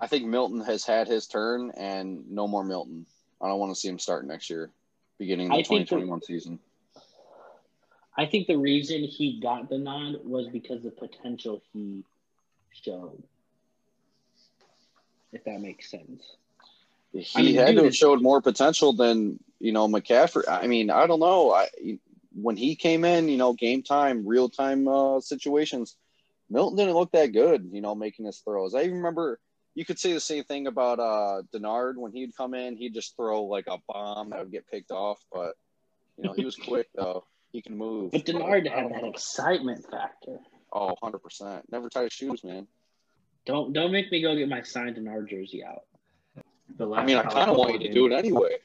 I think Milton has had his turn, and no more Milton. I don't want to see him start next year, beginning the 2021 season. I think the reason he got the nod was because the potential he showed. If that makes sense. He I mean, had to have showed more potential than you know McCaffrey. I mean, I don't know. I when he came in, you know, game time, real time uh, situations, Milton didn't look that good. You know, making his throws. I even remember you could say the same thing about uh, Denard when he'd come in. He'd just throw like a bomb that would get picked off, but you know he was quick though. He can move. But Denard but, had that excitement factor. Oh, 100 percent. Never tie his shoes, man. Don't don't make me go get my signed Denard jersey out. I mean, I kind of want you to do it anyway.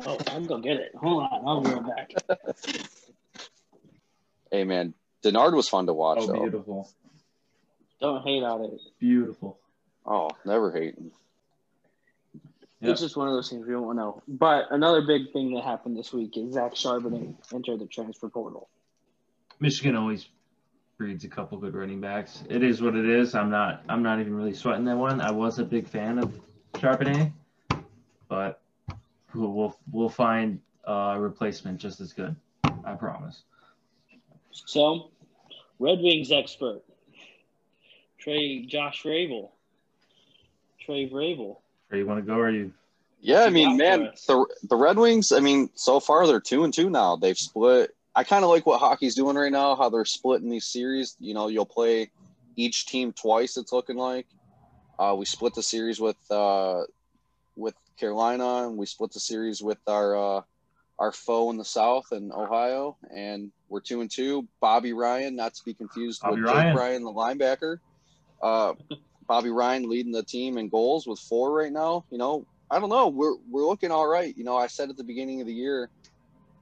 Oh, I'm gonna get it. Hold on, I'll be right back. hey, man, Denard was fun to watch. Oh, though. beautiful. Don't hate on it. Beautiful. Oh, never hating. Yep. It's just one of those things we don't want to know. But another big thing that happened this week is Zach Charbonnet entered the transfer portal. Michigan always breeds a couple good running backs. It is what it is. I'm not. I'm not even really sweating that one. I was a big fan of Charbonnet, but we'll we'll find a replacement just as good. I promise. So, Red Wings expert Trey Josh Ravel. Trey Vrabel. Where you want to go? Or you? Yeah, I mean, man, the the Red Wings. I mean, so far they're two and two now. They've split. I kind of like what hockey's doing right now. How they're splitting these series. You know, you'll play each team twice. It's looking like. Uh, we split the series with uh, with Carolina, and we split the series with our uh, our foe in the South in Ohio, and we're two and two. Bobby Ryan, not to be confused Bobby with Ryan. Jake Ryan, the linebacker. Uh, Bobby Ryan leading the team in goals with four right now. You know, I don't know. We're we're looking all right. You know, I said at the beginning of the year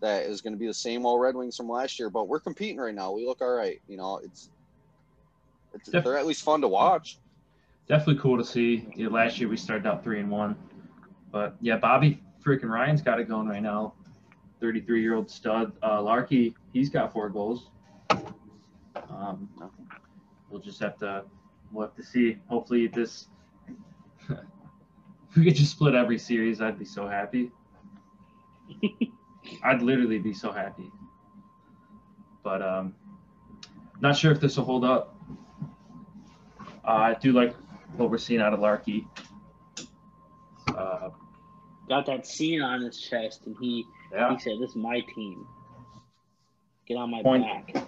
that it was going to be the same old Red Wings from last year, but we're competing right now. We look all right. You know, it's, it's Def- they're at least fun to watch. Definitely cool to see. Yeah, last year we started out three and one, but yeah, Bobby freaking Ryan's got it going right now. 33 year old stud. Uh, Larkin, he's got four goals. Um, we'll just have to we'll have to see. Hopefully, this if we could just split every series, I'd be so happy. I'd literally be so happy. But um, not sure if this will hold up. Uh, I do like what we're seeing out of Larkin. Uh, Got that scene on his chest, and he yeah. he said, "This is my team. Get on my point, back."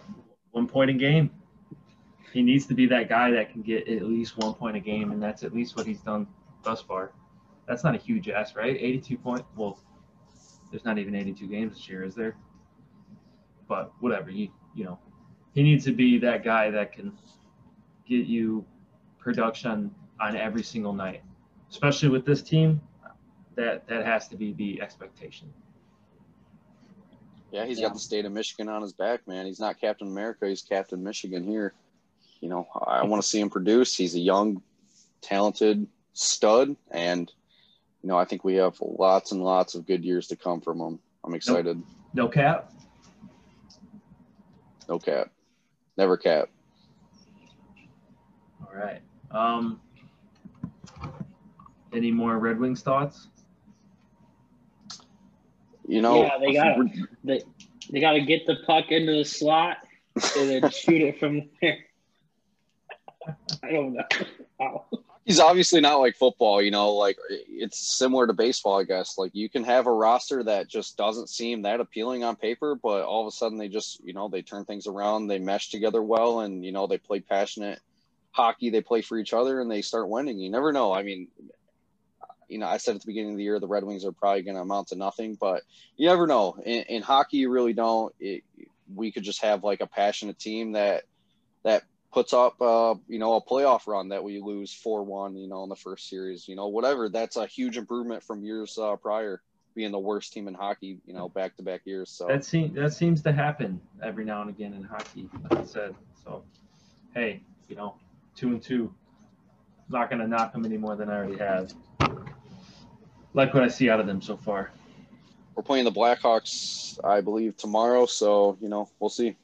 One point in game he needs to be that guy that can get at least one point a game, and that's at least what he's done thus far. That's not a huge ass, right? 82 point. Well, there's not even 82 games this year, is there? But whatever, you you know, he needs to be that guy that can get you production on every single night, especially with this team. That that has to be the expectation. Yeah, he's yeah. got the state of Michigan on his back, man. He's not Captain America; he's Captain Michigan here you know, I want to see him produce. He's a young, talented stud, and you know I think we have lots and lots of good years to come from him. I'm excited. No cap. No cap. Never cap. All right. Um. Any more Red Wings thoughts? You know, yeah, they got they, they got to get the puck into the slot and then shoot it from there. I don't know. Wow. he's obviously not like football, you know, like it's similar to baseball, I guess. Like you can have a roster that just doesn't seem that appealing on paper, but all of a sudden they just, you know, they turn things around, they mesh together well, and, you know, they play passionate hockey, they play for each other, and they start winning. You never know. I mean, you know, I said at the beginning of the year the Red Wings are probably going to amount to nothing, but you never know. In, in hockey, you really don't. It, we could just have like a passionate team that that puts up, uh, you know, a playoff run that we lose four one, you know, in the first series, you know, whatever. That's a huge improvement from years uh, prior, being the worst team in hockey, you know, back to back years. So That seems that seems to happen every now and again in hockey, like I said. So, hey, you know, two and two. I'm not gonna knock them any more than I already have. Like what I see out of them so far. we're playing the Blackhawks, I believe, tomorrow. So you know, we'll see.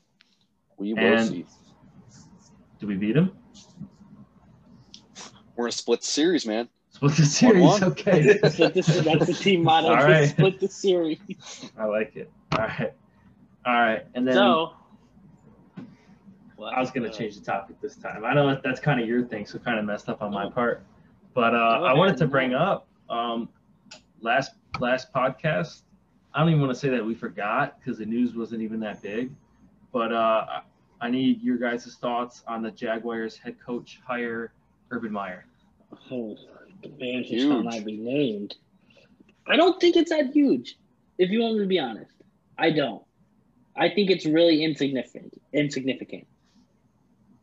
We will And- see. Do we beat them? We're gonna split series, man. Split the series. One-one. Okay. Split the- that's the team motto. All to right. Split the series. I like it. All right. All right. And then So. I was gonna change the topic this time. I know that that's kind of your thing, so kind of messed up on my part. But uh, Go I wanted to bring up um, last last podcast. I don't even want to say that we forgot because the news wasn't even that big. But uh, I- I need your guys' thoughts on the Jaguars head coach hire, Urban Meyer. Oh, the man who shall Huge. not be named. I don't think it's that huge. If you want me to be honest, I don't. I think it's really insignificant. Insignificant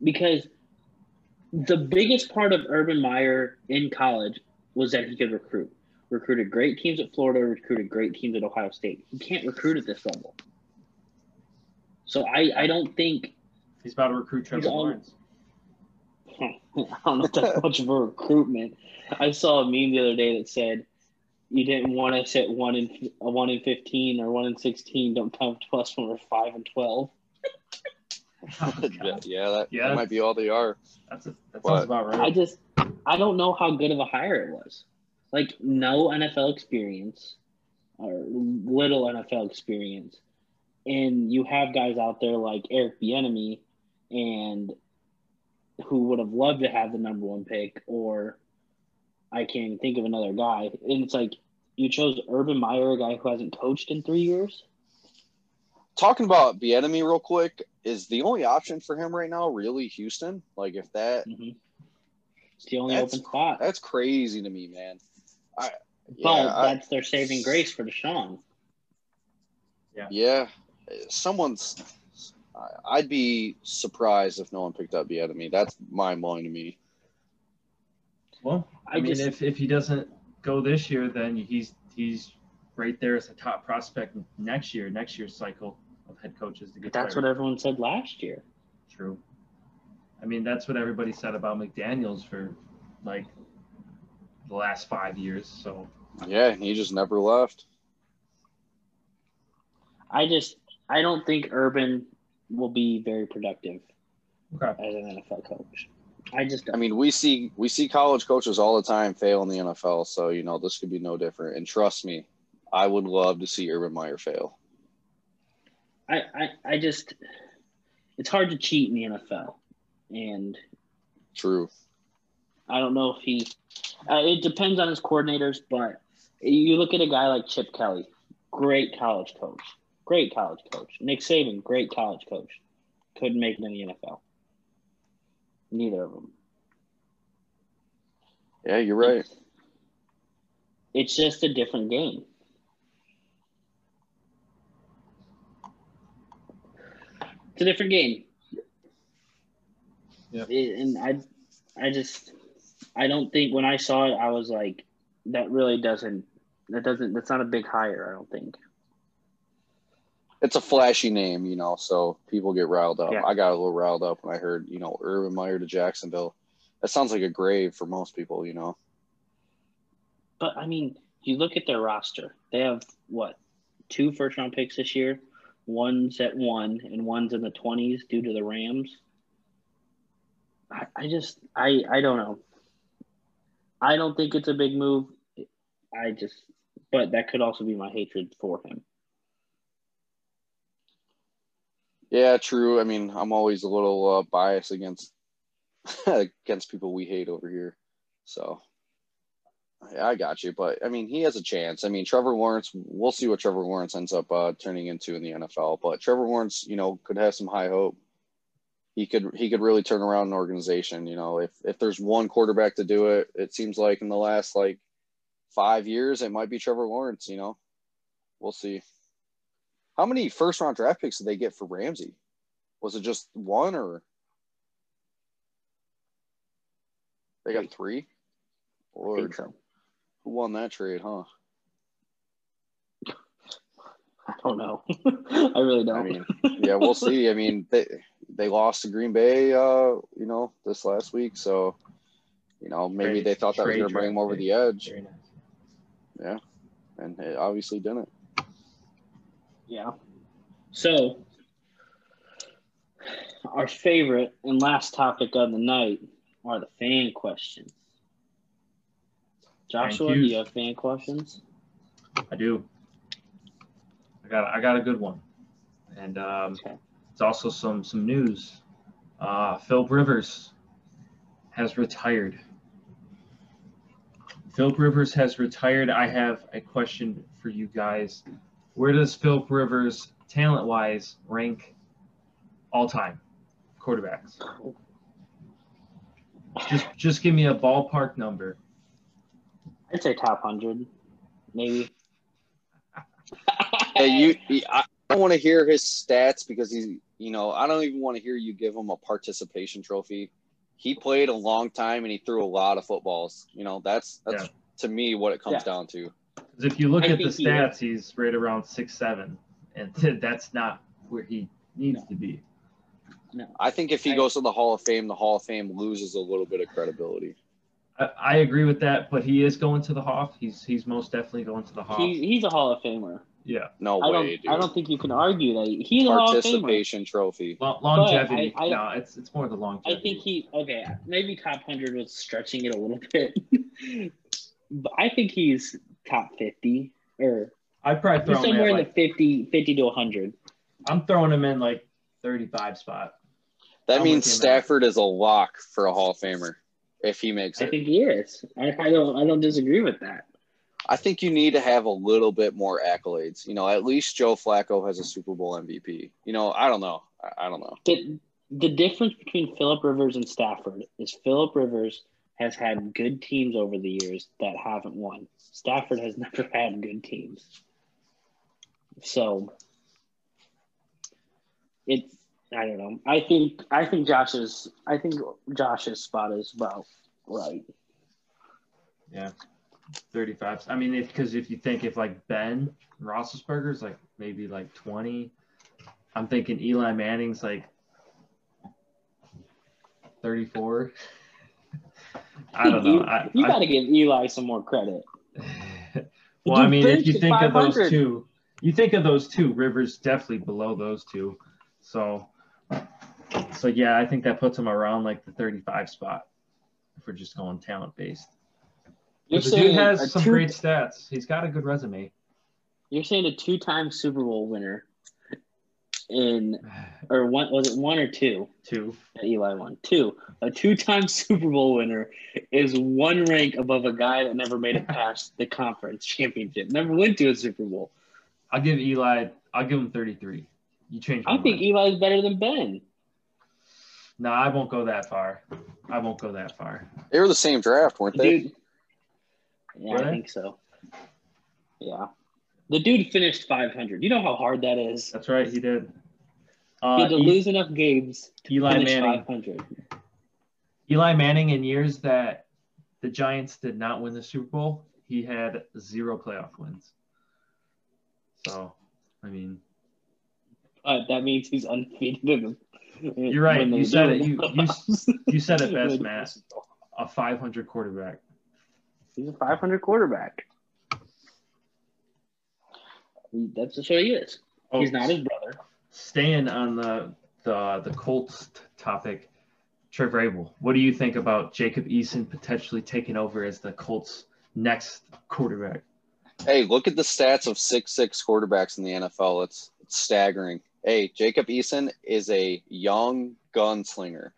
because the biggest part of Urban Meyer in college was that he could recruit. Recruited great teams at Florida. Recruited great teams at Ohio State. He can't recruit at this level. So I, I don't think He's about to recruit Trevor Lawrence. I don't know if that's much of a recruitment. I saw a meme the other day that said, "You didn't want us at one in one in fifteen or one in sixteen. Don't come to us when we're five and 12. Oh, yeah, that, Yeah. that might be all they are. That's a, that But- sounds about right. I just I don't know how good of a hire it was. Like no NFL experience or little NFL experience, and you have guys out there like Eric Bieniemy, and who would have loved to have the number one pick, or I can't even think of another guy. And it's like you chose Urban Meyer, a guy who hasn't coached in three years. Talking about Bieniemy real quick, is the only option for him right now really Houston? Like if that Mm-hmm. It's the only That's- open spot. that's crazy to me, man. I but yeah, I- that's their saving grace for Deshaun. yeah, Yeah. someone's. I- I'd be surprised if no one picked up Bieniemy. That's mind blowing to me. Well, I, I mean, just- if, if he doesn't go this year, then he's he's right there as a top prospect next year, next year's cycle of head coaches to get. That's fired. what everyone said last year. True. I mean, that's what everybody said about McDaniels for like the last five years. So Yeah, he just never left. I just I don't think Urban will be very productive okay. as an NFL coach. I just I mean, we see we see college coaches all the time fail in the NFL, so you know this could be no different. And trust me, I would love to see Urban Meyer fail. I, I I just it's hard to cheat in the NFL, and True. I don't know if he. Uh, it depends on his coordinators, but you look at a guy like Chip Kelly, great college coach, great college coach. Nick Saban, great college coach, couldn't make it in the NFL. Neither of them. Yeah, you're right. It's just a different game. It's a different game. Yeah. And I, I just, I don't think when I saw it, I was like, that really doesn't, that doesn't, that's not a big hire. I don't think. It's a flashy name, you know, so people get riled up. Yeah. I got a little riled up when I heard, you know, Urban Meyer to Jacksonville. That sounds like a grave for most people, you know. But I mean, you look at their roster. They have what two first round picks this year. One's at one, and one's in the twenties due to the Rams. I, I just I I don't know. I don't think it's a big move. I just, but that could also be my hatred for him. Yeah, true. I mean, I'm always a little uh, biased against against people we hate over here. So, I got you. But I mean, he has a chance. I mean, Trevor Lawrence. We'll see what Trevor Lawrence ends up uh, turning into in the NFL. But Trevor Lawrence, you know, could have some high hope. He could he could really turn around an organization. You know, if if there's one quarterback to do it, it seems like in the last like five years, it might be Trevor Lawrence. You know, we'll see. How many first round draft picks did they get for Ramsey? Was it just one or they got three? Or so. Who won that trade, huh? I don't know. I really don't. I mean, yeah, we'll see. I mean, they they lost to Green Bay, uh, you know, this last week, so you know maybe Trade- they thought that was trade going to bring them over pick. the edge, Very nice. yeah, and it obviously didn't. Yeah. So, our favorite and last topic of the night are the fan questions. Joshua, do you have fan questions? I do. I got I got a good one, and um, Okay. it's also some some news. Uh, Philip Rivers has retired. Philip Rivers has retired. I have a question for you guys. Where does Philip Rivers, talent wise, rank all time quarterbacks? Just just give me a ballpark number. I'd say top 100, maybe. Hey, you, I don't want to hear his stats because he's, you know, I don't even want to hear you give him a participation trophy. He played a long time and he threw a lot of footballs. You know, that's that's Yeah. to me what it comes Yeah. down to. 'Cause if you look I at the think he- stats, he's right around six seven, and that's not where he needs No. to be. No. I think if he I- goes to the Hall of Fame, the Hall of Fame loses a little bit of credibility. I, I agree with that, but he is going to the Hoff. He's he's most definitely going to the Hoff. He, he's a Hall of Famer. yeah, No I don't. way, dude. I don't think you can argue that he's a Hall of Famer. Participation trophy. Lo- longevity. I- I- no, it's it's more the longevity. I think he okay. Maybe top hundred was stretching it a little bit, but I think he's top fifty or I'd probably throw he's him somewhere in like, the 50, 50 to hundred. I'm throwing him in like 35 spot. That I'm means with you, man. Stafford is a lock for a Hall of Famer if he makes I it. think he is. I, I don't. I don't disagree with that. I think you need to have a little bit more accolades. You know, at least Joe Flacco has a Super Bowl MVP. You know, I don't know. I, I don't know. The the difference between Philip Rivers and Stafford is Philip Rivers has had good teams over the years that haven't won. Stafford has never had good teams. So it's I don't know. I think I think Josh's I think Josh's spot is about right. Yeah, 35. I mean, because if you think if like Ben Roethlisberger's like maybe like 20, I'm thinking Eli Manning's like 34. I don't know. You, I, you got to give Eli some more credit. well, I mean, if you think of those two, you think of those two. Rivers definitely below those two. So, so yeah, I think that puts him around like the 35 spot if we're just going talent based. You're The dude has some two- great stats. He's got a good resume. You're saying a two-time Super Bowl winner in or one was it one or two Two. Eli won? Two. A two-time Super Bowl winner is one rank above a guy that never made it past the conference championship, never went to a Super Bowl. I'll give Eli. I'll give him 33. You change. My I think mind. Eli's better than Ben. No, I won't go that far. I won't go that far. They were the same draft, weren't they? Dude. Yeah, Were I they? think so. Yeah. The dude finished 500. You know how hard that is? That's right. He did. He Uh, had to E- lose enough games to Eli finish Manning. 500. Eli Manning in years that the Giants did not win the Super Bowl, he had zero playoff wins. So, I mean, Uh, that means he's undefeated. in the- You're right. You said do it. You- you- you said it best, When- Matt. a 500 quarterback. He's a 500 quarterback. That's just what he is. Oh, He's not his brother. Staying on the the the Colts topic, Trev Rabel, what do you think about Jacob Eason potentially taking over as the Colts' next quarterback? Hey, look at the stats of six six quarterbacks in the NFL. It's, it's staggering. Hey, Jacob Eason is a young gunslinger.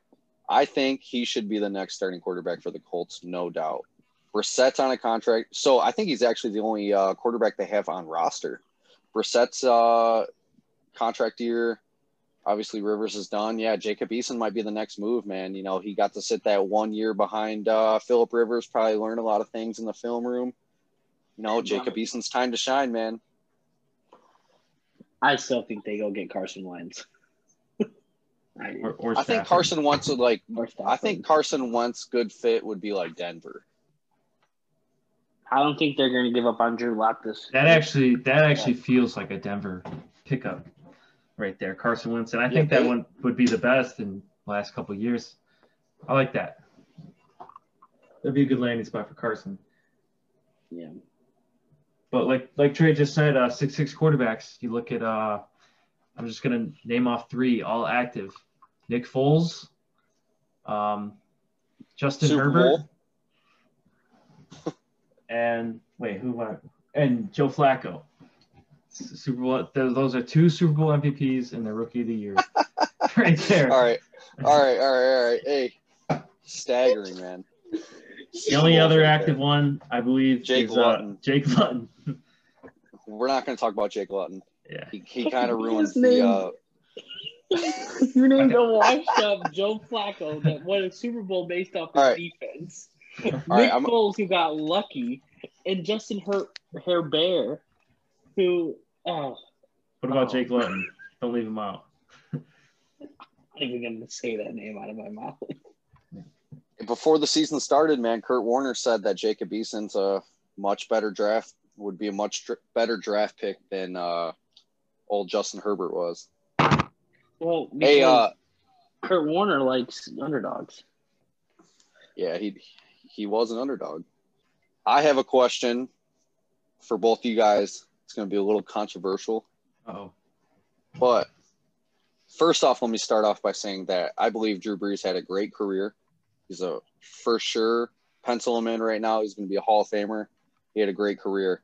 I think he should be the next starting quarterback for the Colts, no doubt. Brissett's on a contract, so I think he's actually the only uh, quarterback they have on roster. Brissett's uh, contract year, obviously Rivers is done. Yeah, Jacob Eason might be the next move, man. You know, he got to sit that one year behind uh, Philip Rivers, probably learn a lot of things in the film room. You know, Jacob Eason's time to shine, man. I still think they go get Carson Wentz. I, Or, or I think Carson Wentz would like. I think Carson Wentz good fit would be like Denver. I don't think they're going to give up on Drew Lock this. That actually that actually feels like a Denver pickup right there, Carson Wentz, and I think Yeah, that they- one would be the best in the last couple of years. I like that. That'd be a good landing spot for Carson. Yeah. But like like Trey just said, uh, six six quarterbacks. You look at uh, I'm just gonna name off three all active: Nick Foles, um, Justin Super Herbert, and wait, who won? And Joe Flacco. Super Bowl. Those are two Super Bowl MVPs and the Rookie of the Year, right there. All right, all right, all right, all right. Hey, staggering, man. The only other active there. one, I believe, Jake is uh, Luton. Jake Luton. We're not going to talk about Jake Luton. yeah. He, he kind of His ruins the. Uh, you named a washed up Joe Flacco that won a Super Bowl based off his All right. defense. all Nick right, Foles, who got lucky, and Justin Her- Herbert, who oh, What about Oh. Jake Luton? Don't leave him out. I'm not even going to say that name out of my mouth. Before the season started, man, Kurt Warner said that Jacob Eason's a much better draft would be a much dr- better draft pick than uh, old Justin Herbert was. Well, Hey, uh, Kurt Warner likes underdogs. yeah, he he was an underdog. I have a question for both you guys. It's going to be a little controversial, Oh, but first off, let me start off by saying that I believe Drew Brees had a great career. He's a for sure pencil him in right now. He's going to be a Hall of Famer. He had a great career.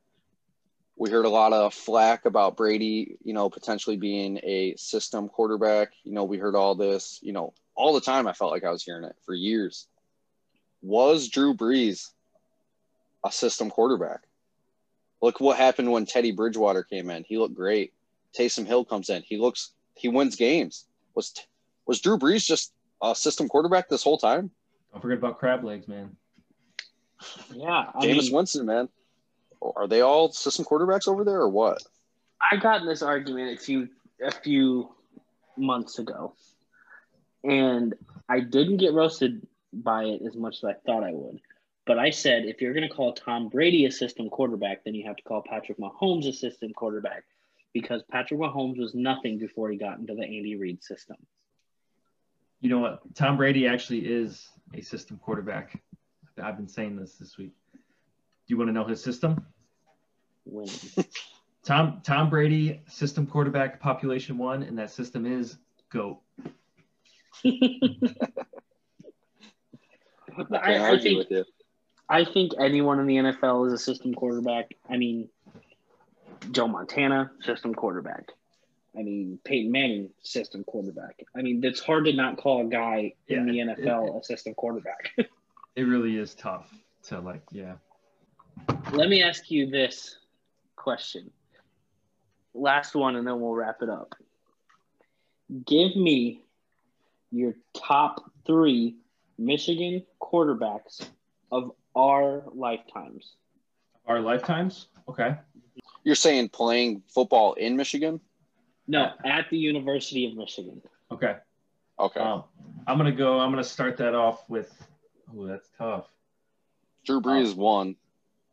We heard a lot of flack about Brady, you know, potentially being a system quarterback. You know, we heard all this, you know, all the time. I felt like I was hearing it for years. Was Drew Brees a system quarterback? Look what happened when Teddy Bridgewater came in. He looked great. Taysom Hill comes in. He looks he wins games. Was was Drew Brees just a system quarterback this whole time? Don't forget about crab legs, man. Yeah, I Jameis mean, Winston, man. Are they all system quarterbacks over there or what? I got in this argument a few a few months ago, and I didn't get roasted by it as much as I thought I would. But I said if you're going to call Tom Brady a system quarterback, then you have to call Patrick Mahomes a system quarterback because Patrick Mahomes was nothing before he got into the Andy Reid system. You know what? Tom Brady actually is a system quarterback. I've been saying this this week. Do you want to know his system? Winning. Tom Tom Brady, system quarterback, population one, and that system is goat. I I, I think. I think anyone in the NFL is a system quarterback. I mean, Joe Montana, system quarterback. I mean, Peyton Manning, system quarterback. I mean, it's hard to not call a guy in the NFL a system quarterback. It really is tough to like, yeah. Let me ask you this question. Last one, and then we'll wrap it up. Give me your top three Michigan quarterbacks of our lifetimes. Our lifetimes? Okay. You're saying playing football in Michigan? No, at the University of Michigan. Okay. Okay. Um, I'm gonna go. I'm gonna start that off with. Oh, that's tough. Drew Brees won.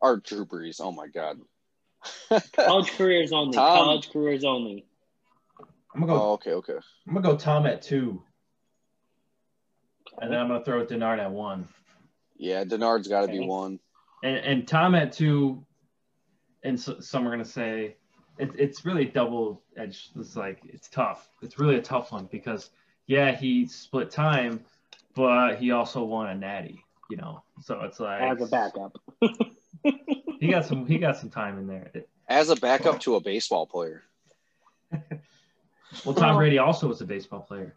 Or Drew Brees. Oh my God. College careers only. Tom. College careers only. I'm gonna go. oh, okay, okay. I'm gonna go Tom at two, and then I'm gonna throw Denard at one. Yeah, Denard's got to be one. and, and Tom at two, and so, some are gonna say it, it's really double edged. It's like it's tough. It's really a tough one because yeah, he split time, but he also won a natty. You know, so it's like as a backup. he got some. He got some time in there. As a backup to a baseball player. well, Tom Brady also was a baseball player.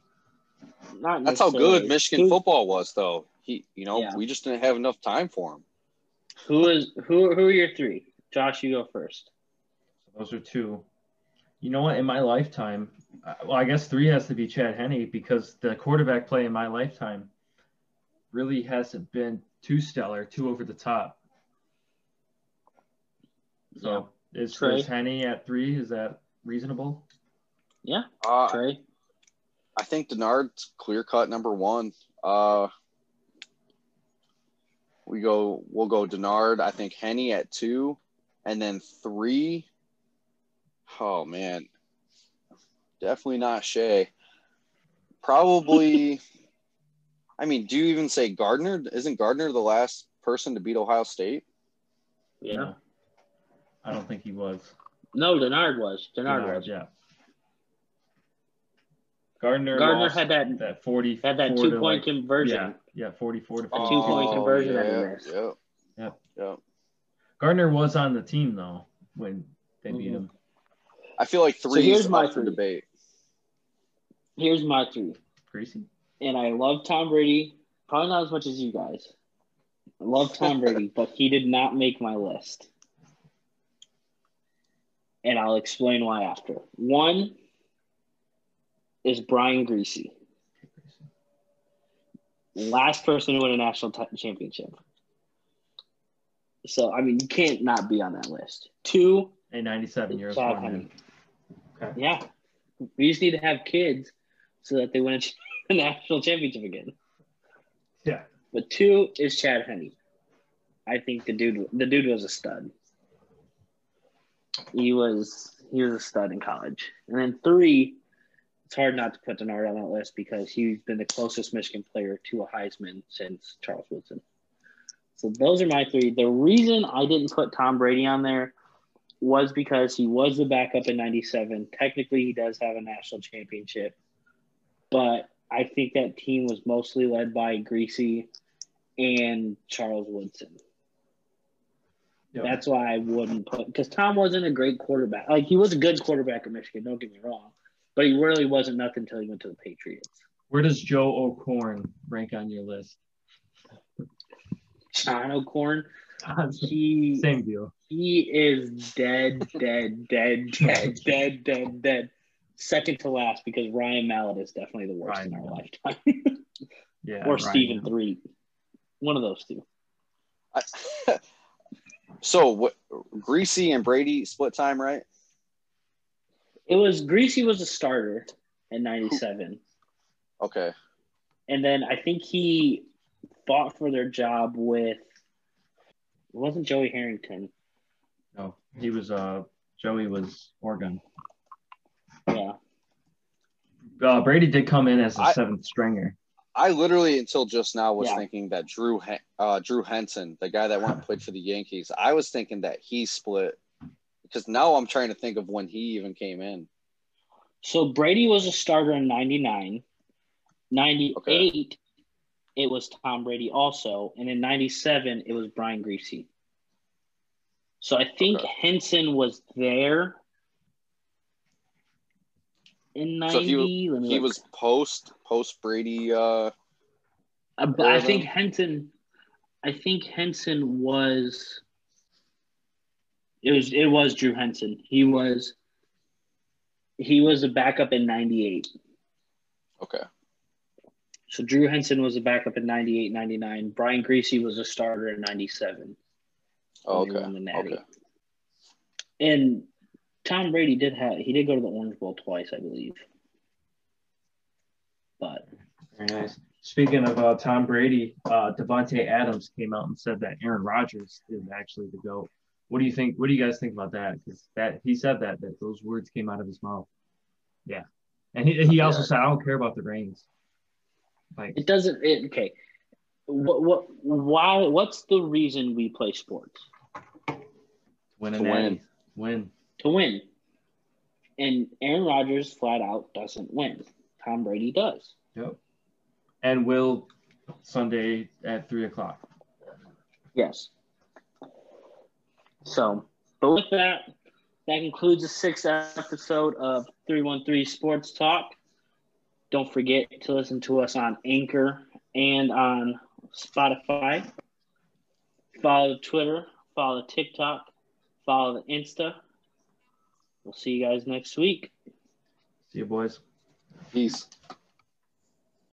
Not That's how good Michigan Who- football was, though. He, you know, Yeah. we just didn't have enough time for him. Who is who? Who are your three? Josh, you go first. Those are two. You know what? In my lifetime, uh, well, I guess three has to be Chad Henne because the quarterback play in my lifetime really hasn't been too stellar, too over the top. So is, Trey? is Henne at three? Is that reasonable? Yeah, Uh, Trey. I think Denard's clear cut number one. Uh, we go, we'll go Denard. I think Henne at two, and then three. Oh man, definitely not Shea. Probably. I mean, do you even say Gardner? Isn't Gardner the last person to beat Ohio State? Yeah. I don't think he was. No, Denard was. Denard Denard, was. yeah. Gardner, Gardner had that that 40 had that two point conversion. Yeah, yeah, 44 to A 52. two-point conversion that he yeah, missed. Yep. Yep. Yep. Gardner was on the team though when they beat Mhm. him. I feel like three here's is my up for three. debate. Here's my three. Griese. and I love Tom Brady. Probably not as much as you guys. I love Tom Brady, but he did not make my list. And I'll explain why after. One is Brian Griese, last person to win a national t- championship. So I mean, you can't not be on that list. Two, A 97 year Chad old. Okay. Yeah, we just need to have kids so that they win a, a national championship again. Yeah. But two is Chad Henne. I think the dude the dude was a stud. He was he was a stud in college. And then three, it's hard not to put Denard on that list because he's been the closest Michigan player to a Heisman since Charles Woodson. So those are my three. The reason I didn't put Tom Brady on there was because he was the backup in 97. Technically, he does have a national championship, but I think that team was mostly led by Griese and Charles Woodson. Yep. That's why I wouldn't put because Tom wasn't a great quarterback. Like he was a good quarterback at Michigan, don't get me wrong, but he really wasn't nothing until he went to the Patriots. Where does Joe O'Korn rank on your list? Sean O'Korn, he Same deal. He is dead, dead, dead, dead, dead, dead, dead. Second to last because Ryan Mallett is definitely the worst Ryan in our Mallett. lifetime, Yeah. or Ryan Stephen Three, one of those two. I, so what? Griese and Brady split time, right? It was Griese was a starter in '97, Okay. and then I think he fought for their job with. It wasn't Joey Harrington. No, he was. Uh, Joey was Oregon. Yeah, Uh, Brady did come in as a I- seventh stringer. I literally until just now was Yeah. thinking that Drew uh, Drew Henson, the guy that went and played for the Yankees, I was thinking that he split because now I'm trying to think of when he even came in. So Brady was a starter in 99. 98, it was Tom Brady also. And in 97, it was Brian Griese. So I think Okay. Henson was there in 90. So he, Let me he was post post Brady. Uh, Uh, but I think? Henson, I think Henson was. It was it was Drew Henson. He was. He was a backup in '98. okay. So Drew Henson was a backup in 98, 99. Brian Griese was a starter in 97. Oh, when they okay. won the Natty. Okay. And Tom Brady did have he did go to the Orange Bowl twice, I believe. But Very nice. Speaking of uh, Tom Brady, uh, Davante Adams came out and said that Aaron Rodgers is actually the goat. What do you think? What do you guys think about that? Because that he said that that those words came out of his mouth. Yeah, and he he also Yeah. said, "I don't care about the rings." Like it doesn't it, okay. what what why what's the reason we play sports Win To and win. Win. to win. And aaron rodgers flat out doesn't win. Tom brady does. Yep. And will Sunday at three o'clock. yes. So but with that that concludes the sixth episode of 313 sports talk. Don't forget to listen to us on anchor and on spotify. Follow twitter. Follow tiktok follow the insta we'll see you guys next week See you, boys. Peace.